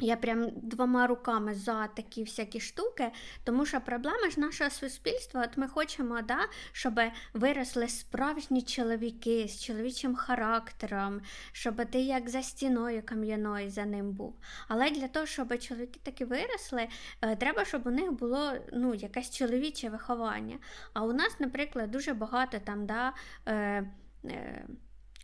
я прям двома руками за такі всякі штуки, тому що проблема ж нашого суспільства, от ми хочемо, да, щоб виросли справжні чоловіки з чоловічим характером, щоб ти як за стіною кам'яною за ним був. Але для того, щоб чоловіки таки виросли, е, треба, щоб у них було ну, якесь чоловіче виховання. А у нас, наприклад, дуже багато там. да, е, е,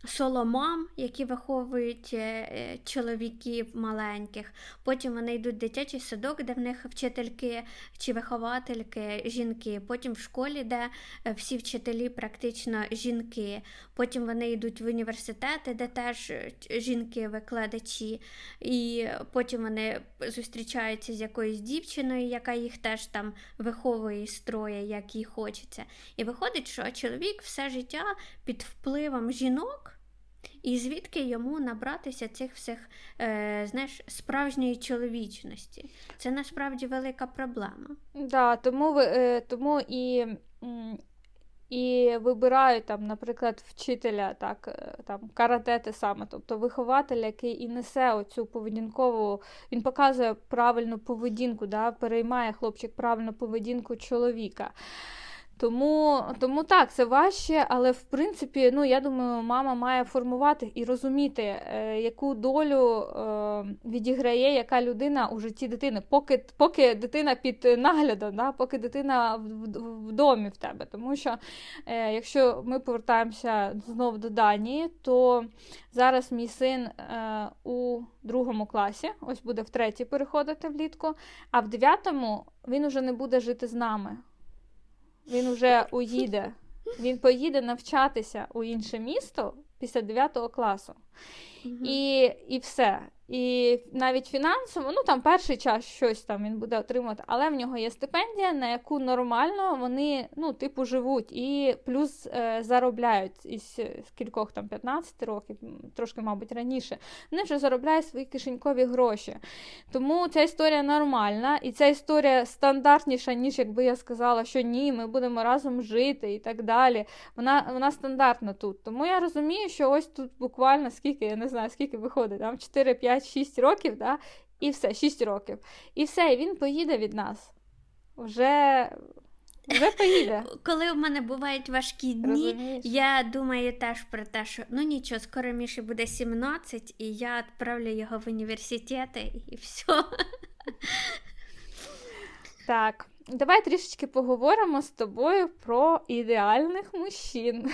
соломам, які виховують е, е, чоловіків маленьких. Потім вони йдуть в дитячий садок, де в них вчительки чи виховательки жінки. Потім в школі, де е, всі вчителі практично жінки. Потім вони йдуть в університети, де теж жінки-викладачі. І потім вони зустрічаються з якоюсь дівчиною, яка їх теж там виховує і строє, як їй хочеться. І виходить, що чоловік все життя під впливом жінок. І звідки йому набратися цих всіх е, знаєш, справжньої чоловічності? Це насправді велика проблема. Да, Тому е, тому і і вибирають, там, наприклад, вчителя так, е, там, карате те саме, тобто вихователь, який і несе оцю поведінкову, він показує правильну поведінку, да, переймає хлопчик правильну поведінку чоловіка. Тому тому так, це важче, але в принципі, ну я думаю, мама має формувати і розуміти, е, яку долю е, відіграє яка людина у житті дитини, поки поки дитина під наглядом, да, поки дитина в, в, в домі в тебе. Тому що е, якщо ми повертаємося знову до Данії, то зараз мій син е, у другому класі, ось буде в третій переходити влітку, а в дев'ятому він уже не буде жити з нами він вже уїде. Він поїде навчатися у інше місто після 9 класу. Угу. І і все. І навіть фінансово, ну там перший час щось там він буде отримувати, але в нього є стипендія, на яку нормально вони ну, типу, живуть і плюс е, заробляють із кількох там 15 років, трошки, мабуть, раніше. Вони вже заробляють свої кишенькові гроші. Тому ця історія нормальна, і ця історія стандартніша, ніж якби я сказала, що ні, ми будемо разом жити і так далі. Вона вона стандартна тут. Тому я розумію, що ось тут буквально скільки, я не знаю, скільки виходить, там 4-5. 5-6 років, да? і все, 6 років. І все, і він поїде від нас. Вже вже поїде. Коли у мене бувають важкі дні, Розумієш? я думаю теж про те, що ну нічого, скоро Міші буде 17, і я відправлю його в університети і все. Так. Давай трішечки поговоримо з тобою про ідеальних мужчин.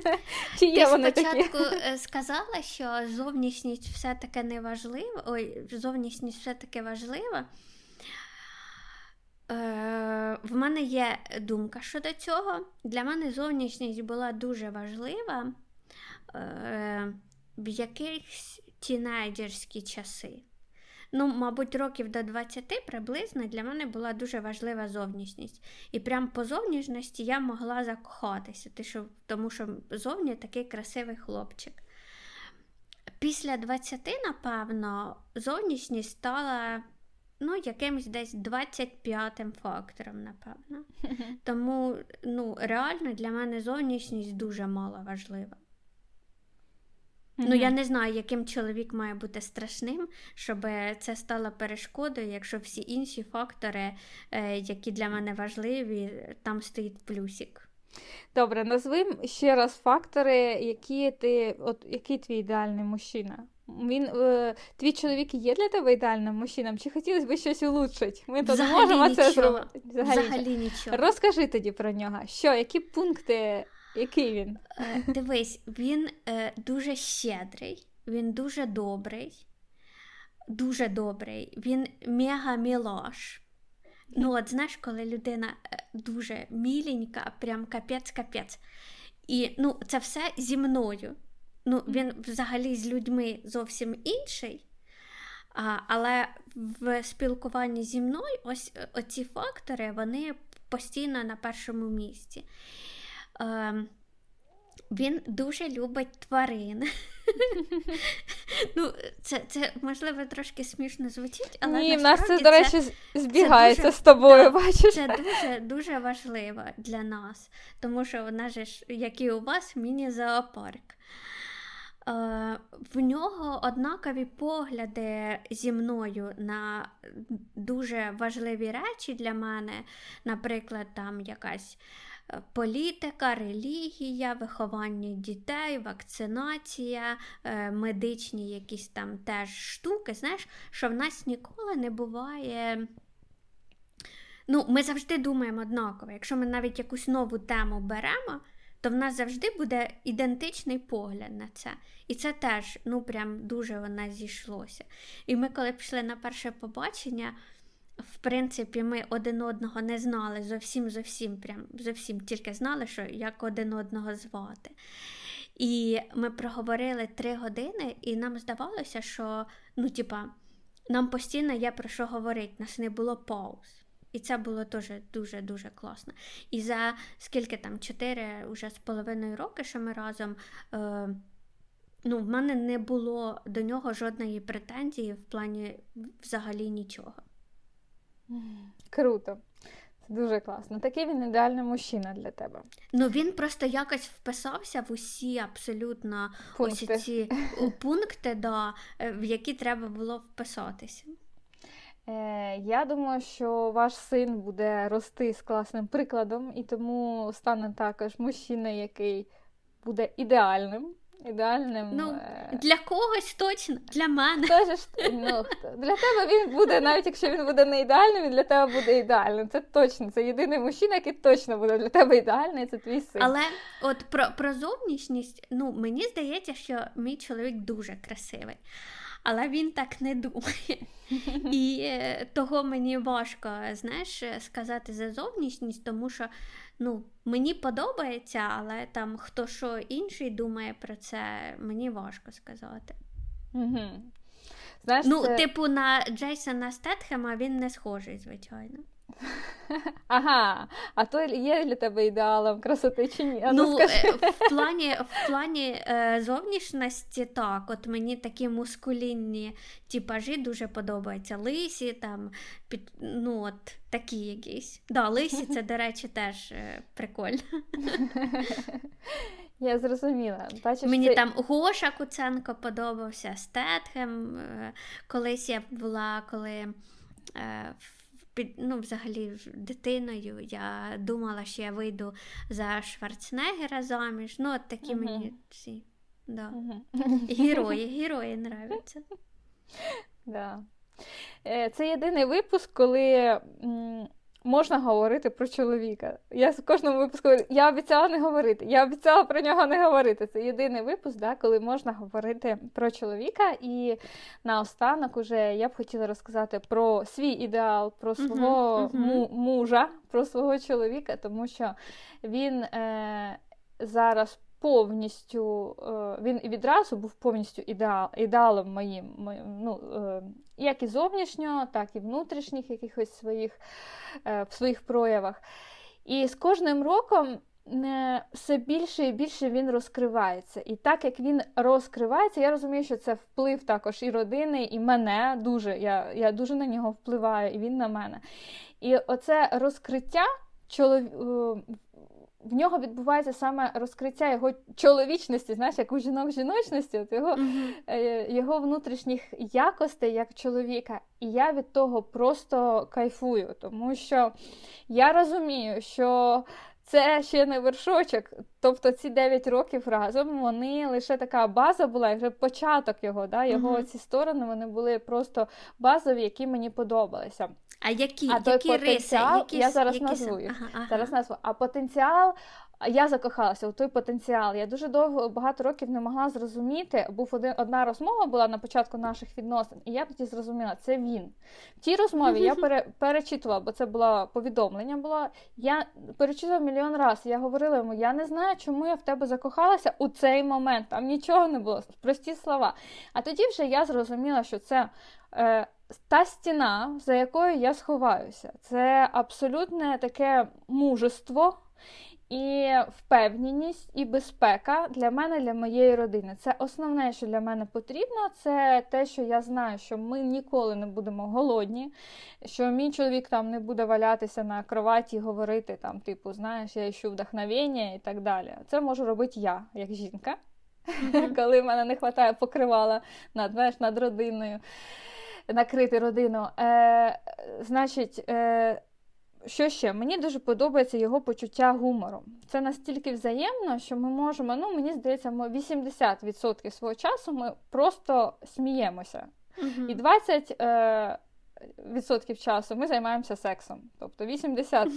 Чи є Ти вони спочатку такі? Е, сказала, що зовнішність все-таки не важлива. Ой, зовнішність все-таки важлива. Е, В мене є думка щодо цього. Для мене зовнішність була дуже важлива е, в якихось тінейджерські часи ну, мабуть, років до 20 приблизно для мене була дуже важлива зовнішність. І прям по зовнішності я могла закохатися, тому що зовні такий красивий хлопчик. Після 20, напевно, зовнішність стала ну, якимось десь 25-м фактором, напевно. Тому ну, реально для мене зовнішність дуже мало важлива. Mm-hmm. Ну, я не знаю, яким чоловік має бути страшним, щоб це стало перешкодою, якщо всі інші фактори, е, які для мене важливі, там стоїть плюсик. Добре, назви ще раз фактори, які ти, от який твій ідеальний мужчина? Він е, твій чоловік є для тебе ідеальним мужчинам? Чи хотілося б щось улучшити? Ми тут можемо нічого. це зробити. Взагалі, Взагалі нічого. Розкажи тоді про нього. Що, які пункти який він? Е, дивись, він е, дуже щедрий, він дуже добрий, дуже добрий, він мега мілош. Ну, от знаєш, коли людина е, дуже міленька, прям капець-капець. І ну, це все зі мною. Ну, Він взагалі з людьми зовсім інший. А, Але в спілкуванні зі мною ось оці фактори вони постійно на першому місці. Е, він дуже любить тварин. Ну, Це, це, можливо, трошки смішно звучить, але Ні, в нас це, до речі, збігається дуже, з тобою, так, бачиш? Це дуже дуже важливо для нас, тому що вона ж, як і у вас, міні-зоопарк. Е, в нього однакові погляди зі мною на дуже важливі речі для мене, наприклад, там якась політика, релігія, виховання дітей, вакцинація, е, медичні якісь там теж штуки. Знаєш, що в нас ніколи не буває. Ну, Ми завжди думаємо однаково. Якщо ми навіть якусь нову тему беремо, то в нас завжди буде ідентичний погляд на це. І це теж ну, прям дуже вона зійшлося. І ми, коли пішли на перше побачення, в принципі, ми один одного не знали зовсім зовсім прям зовсім тільки знали, що як один одного звати. І ми проговорили три години, і нам здавалося, що ну, типа, нам постійно є про що говорити, нас не було пауз. І це було дуже-дуже класно. І за скільки там, чотири уже з половиною роки, що ми разом. Е, Ну, в мене не було до нього жодної претензії в плані взагалі нічого. Круто. Це дуже класно. Такий він ідеальний мужчина для тебе. Ну він просто якось вписався в усі абсолютно пункти. ось ці пункти, да, е, в які треба було вписатися. Е, Я думаю, що ваш син буде рости з класним прикладом, і тому стане також мужчина, який буде ідеальним ідеальним. Ну, е, Для когось точно, для мене. Тож, ну, Для тебе він буде, навіть якщо він буде не ідеальним, він для тебе буде ідеальним. Це точно. Це єдиний мужчина, який точно буде для тебе ідеальний, це твій син. Але от про, про зовнішність, ну, мені здається, що мій чоловік дуже красивий. Але він так не думає. І е, того мені важко знаєш, сказати за зовнішність, тому що ну, мені подобається, але там хто що інший думає про це, мені важко сказати. Знаєш, Ну, це... типу, на Джейсона Стетхема він не схожий, звичайно. Ага, а то є для тебе ідеалом красоти чи ні? А ну, ну скажи. В плані в плані е, зовнішності так, от мені такі мускулінні типажі дуже подобаються. Лисі, там, під, ну от такі якісь. Да, Лисі, це, до речі, теж е, прикольно. Я зрозуміла. Бачиш, Мені ти... там Гоша Куценко подобався, Стетхем. Е, колись я була, коли. Е, під, ну, взагалі дитиною я думала, що я вийду за Шварценеггера заміж. Ну, от такі угу. мені всі. Да. Угу. Герої, герої нравляться. Да. Е, це єдиний випуск, коли можна говорити про чоловіка. Я в кожному випуску я обіцяла не говорити. Я обіцяла про нього не говорити. Це єдиний випуск, да, коли можна говорити про чоловіка. І наостанок уже я б хотіла розказати про свій ідеал, про свого uh-huh, uh-huh. мужа, про свого чоловіка, тому що він е, зараз повністю, е, він відразу був повністю ідеал, ідеалом моїм, ну, е, як і зовнішнього, так і внутрішніх якихось своїх е, в своїх проявах. І з кожним роком все більше і більше він розкривається. І так як він розкривається, я розумію, що це вплив також і родини, і мене дуже. Я я дуже на нього впливаю, і він на мене. І оце розкриття чолов в нього відбувається саме розкриття його чоловічності, знаєш, як у жінок жіночності, от його mm-hmm. його внутрішніх якостей як чоловіка. І я від того просто кайфую, тому що я розумію, що. Це ще не вершочок. Тобто ці 9 років разом вони лише така база була, як вже початок його. да, Його uh-huh. ці сторони вони були просто базові, які мені подобалися. А які а той які потенціал риси? я зараз які... назву їх. Ага, ага. Зараз назву. А потенціал. Я закохалася у той потенціал. Я дуже довго багато років не могла зрозуміти. Був один одна розмова була на початку наших відносин, і я тоді зрозуміла, це він. В тій розмові я пере, перечитувала, бо це було повідомлення. Було я перечитувала мільйон разів. Я говорила йому: я не знаю, чому я в тебе закохалася у цей момент. Там нічого не було, прості слова. А тоді вже я зрозуміла, що це. Е, та стіна, за якою я сховаюся, це абсолютне таке мужество і впевненість, і безпека для мене, для моєї родини. Це основне, що для мене потрібно, це те, що я знаю, що ми ніколи не будемо голодні, що мій чоловік там не буде валятися на кроваті і говорити, там, типу, знаєш, я ищу вдохновення і так далі. Це можу робити я, як жінка, mm-hmm. коли в мене не вистачає покривала над, знаєш, над родиною накрити родину. Е, Значить, е, що ще? Мені дуже подобається його почуття гумору. Це настільки взаємно, що ми можемо, ну мені здається, ми 80% свого часу ми просто сміємося. І 20%. Е, відсотків часу ми займаємося сексом. Тобто 80,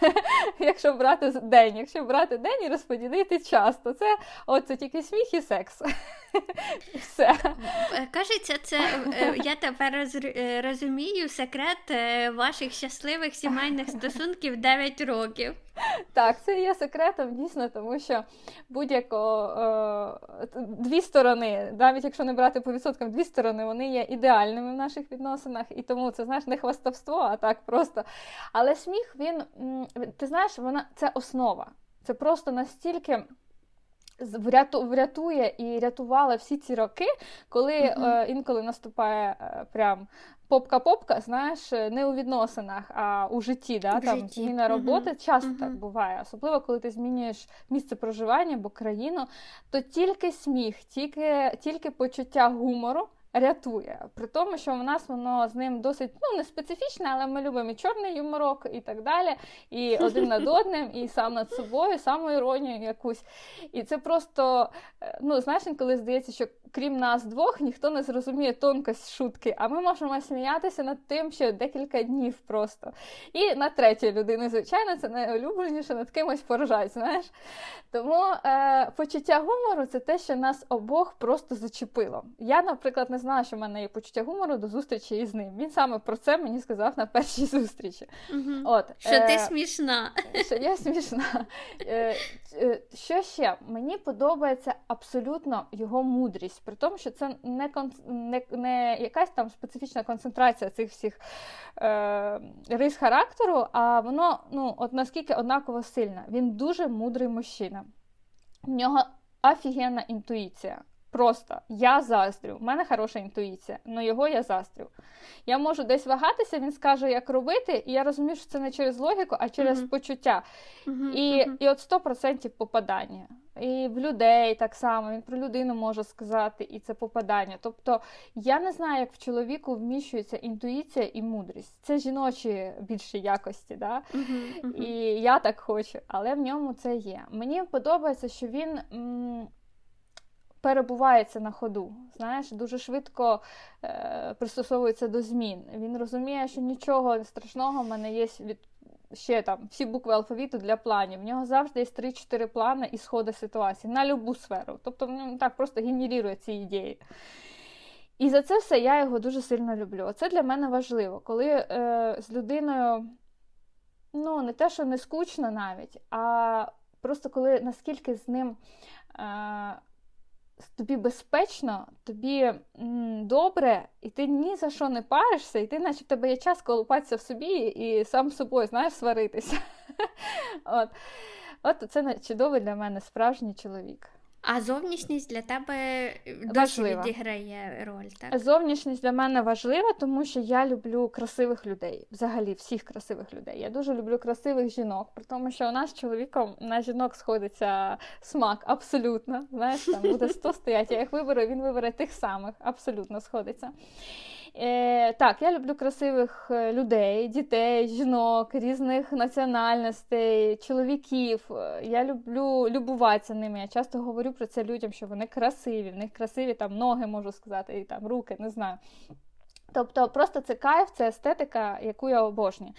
якщо брати день, якщо брати день і розподілити час, то це от це тільки сміх і секс. Все. Кажеться, це е, я тепер е, розумію секрет е, ваших щасливих сімейних стосунків 9 років. Так, це є секретом дійсно, тому що будь-яко е, дві сторони, навіть якщо не брати по відсоткам, дві сторони, вони є ідеальними в наших відносинах, і тому це знаєш не хвастовство, а так просто. Але сміх, він ти знаєш, вона це основа. Це просто настільки. Врятує і рятувала всі ці роки, коли mm-hmm. е, інколи наступає е, прям попка-попка, знаєш, не у відносинах, а у житті. Да? Там житті. Зміна роботи uh-huh. часто uh-huh. так буває, особливо коли ти змінюєш місце проживання або країну, то тільки сміх, тільки, тільки почуття гумору. Рятує. При тому, що в нас воно з ним досить ну, не специфічне, але ми любимо і чорний юморок і так далі. І один над одним, і сам над собою, самоіронію якусь. І це просто, е, ну, знаєш, коли здається, що крім нас двох, ніхто не зрозуміє тонкость шутки, а ми можемо сміятися над тим, що декілька днів просто. І на третю людину, звичайно, це найулюбленіше над кимось поржать, знаєш. Тому е, почуття гумору це те, що нас обох просто зачепило. Я, наприклад, не знала, що в мене є почуття гумору до зустрічі із ним. Він саме про це мені сказав на першій зустрічі. Угу. От, Що е, ти смішна. Що я смішна. Е, е, Що ще? Мені подобається абсолютно його мудрість, при тому, що це не кон... не, не якась там специфічна концентрація цих всіх е, рис характеру, а воно ну, от наскільки однаково сильне. Він дуже мудрий мужчина. В нього офігенна інтуїція. Просто я заздрю. У мене хороша інтуїція, але його я заздрю. Я можу десь вагатися, він скаже, як робити, і я розумію, що це не через логіку, а через uh-huh. почуття. Uh-huh. І uh-huh. і от 100% попадання. І в людей так само, він про людину може сказати, і це попадання. Тобто я не знаю, як в чоловіку вміщується інтуїція і мудрість. Це жіночі більші якості, да? і я так хочу, але в ньому це є. Мені подобається, що він. М- перебувається на ходу. Знаєш, дуже швидко е, пристосовується до змін. Він розуміє, що нічого страшного в мене є від. Ще там всі букви алфавіту для планів. В нього завжди є 3-4 плани і сходи ситуації на любу сферу. Тобто він так просто генерує ці ідеї. І за це все я його дуже сильно люблю. Це для мене важливо, коли е, з людиною, ну, не те, що не скучно навіть, а просто коли наскільки з ним. Е, тобі безпечно, тобі м, добре, і ти ні за що не паришся, і ти, наче в тебе є час колупатися в собі і сам собою, знаєш, сваритися. От От це чудовий для мене справжній чоловік. А зовнішність для тебе досі відіграє роль, так? Зовнішність для мене важлива, тому що я люблю красивих людей, взагалі всіх красивих людей. Я дуже люблю красивих жінок, при тому, що у нас з чоловіком на жінок сходиться смак абсолютно. Знаєш, там буде 100 стоять, я їх виберу, він вибере тих самих, абсолютно сходиться. Е, Так, я люблю красивих е, людей, дітей, жінок, різних національностей, чоловіків. Е, я люблю любуватися ними. Я часто говорю про це людям, що вони красиві, в них красиві там ноги, можу сказати, і там руки, не знаю. Тобто просто це кайф, це естетика, яку я обожнюю.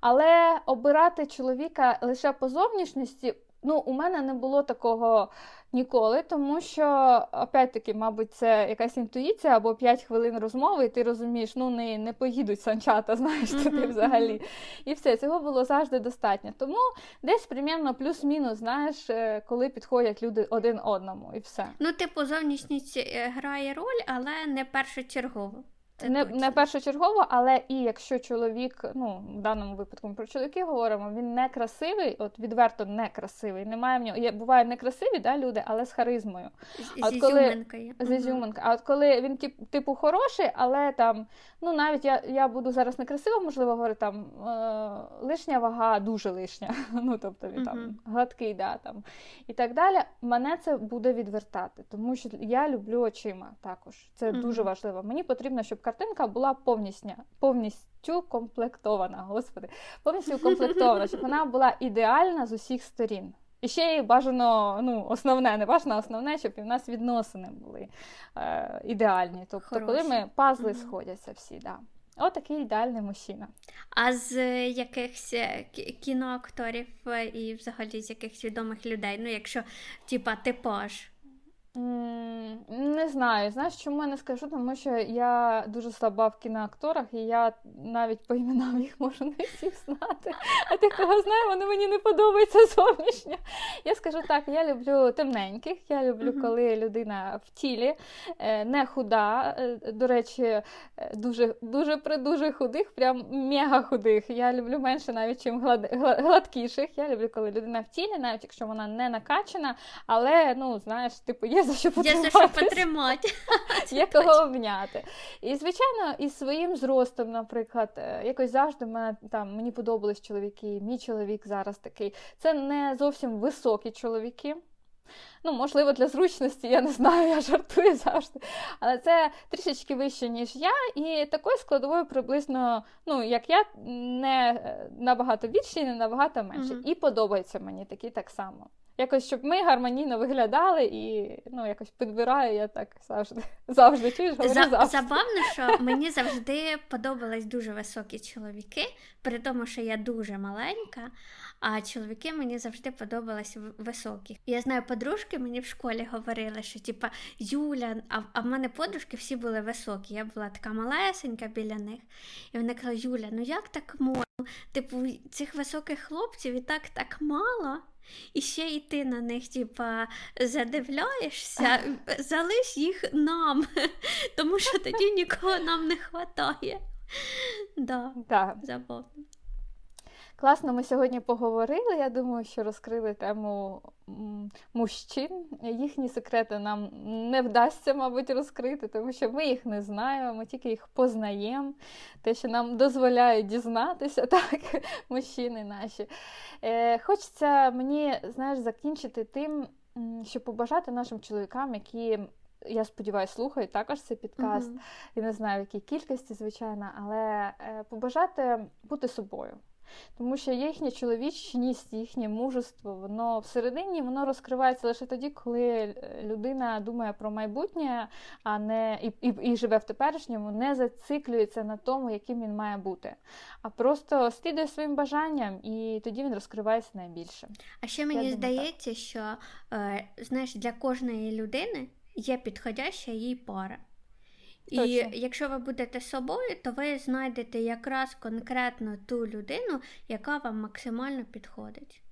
Але обирати чоловіка лише по зовнішності, ну, у мене не було такого ніколи, тому що, опять-таки, мабуть, це якась інтуїція або 5 хвилин розмови, і ти розумієш, ну не не поїдуть санчата, знаєш, туди взагалі. І все, цього було завжди достатньо. Тому десь примірно плюс-мінус, знаєш, е, коли підходять люди один одному, і все. Ну, типу, зовнішність е, грає роль, але не першочергово. Це не не першочергово, але і якщо чоловік, ну в даному випадку ми про чоловіків говоримо, він не красивий, от відверто не красивий. Немає в нього є бувають некрасиві да, люди, але з харизмою. А з коли з ізюминкою. А от коли він типу хороший, але там, ну навіть я я буду зараз некрасиво, можливо, говорити там е, лишня вага, дуже лишня. Ну тобто він там гладкий, да там і так далі. Мене це буде відвертати, тому що я люблю очима також. Це дуже важливо. Мені потрібно, щоб картинка була повністю повністю комплектована, господи, повністю укомплектована, щоб вона була ідеальна з усіх сторін. І ще й бажано, ну, основне, не бажано, основне, щоб і в нас відносини були е, ідеальні. Тобто, Хороші. коли ми пазли mm-hmm. сходяться всі, да. Отакий ідеальний мужчина. А з якихось е, кіноакторів е, і взагалі з якихось відомих людей, ну, якщо типа типаж. Не знаю. Знаєш, чому я не скажу, тому що я дуже слаба в кіноакторах, і я навіть по іменам їх можу не всіх знати. А ти кого знаю, вони мені не подобаються зовнішньо. Я скажу так: я люблю темненьких, я люблю, коли людина в тілі, е, не худа. Е, до речі, е, дуже дуже худих, прям мега худих. Я люблю менше навіть чим гладкіших. Я люблю, коли людина в тілі, навіть якщо вона не накачана, але ну, знаєш, типу, є за що потримати. Є за що потримати. Є кого обняти. І, звичайно, із своїм зростом, наприклад, е, якось завжди мене там мені подобались чоловіки. Мій чоловік зараз такий. Це не зовсім високі чоловіки. Ну, можливо, для зручності, я не знаю, я жартую завжди. Але це трішечки вище, ніж я, і такою складовою приблизно, ну, як я, не е, набагато більше і не набагато менше. Mm-hmm. І подобається мені такі так само якось, щоб ми гармонійно виглядали і ну, якось підбираю я так завжди. Завжди чуєш, говорю За, завжди. Забавно, що мені завжди подобались дуже високі чоловіки, при тому, що я дуже маленька, а чоловіки мені завжди подобались високі. Я знаю, подружки мені в школі говорили, що типа Юля, а а в мене подружки всі були високі. Я була така малесенька біля них. І вони казали, Юля, ну як так можна? Типу, цих високих хлопців і так так мало. І ще й ти на них, типа, задивляєшся, залиш їх нам, тому що тоді нікого нам не вистачає. Да, да. Забавно. Класно, ми сьогодні поговорили. Я думаю, що розкрили тему мужчин. Їхні секрети нам не вдасться, мабуть, розкрити, тому що ми їх не знаємо, ми тільки їх познаємо. Те, що нам дозволяють дізнатися, так, мужчини наші. Е, Хочеться мені знаєш, закінчити тим, щоб побажати нашим чоловікам, які. Я сподіваюся, слухають також цей підкаст. Mm-hmm. Я не знаю, в якій кількості, звичайно, але е, побажати бути собою. Тому що їхня чоловічність, їхнє мужество, воно всередині воно розкривається лише тоді, коли людина думає про майбутнє, а не і, і, і живе в теперішньому, не зациклюється на тому, яким він має бути, а просто слідує своїм бажанням, і тоді він розкривається найбільше. А ще мені Я здається, думаю, що е, знаєш, для кожної людини є підходяща їй пара. Точно. І якщо ви будете собою, то ви знайдете якраз конкретно ту людину, яка вам максимально підходить.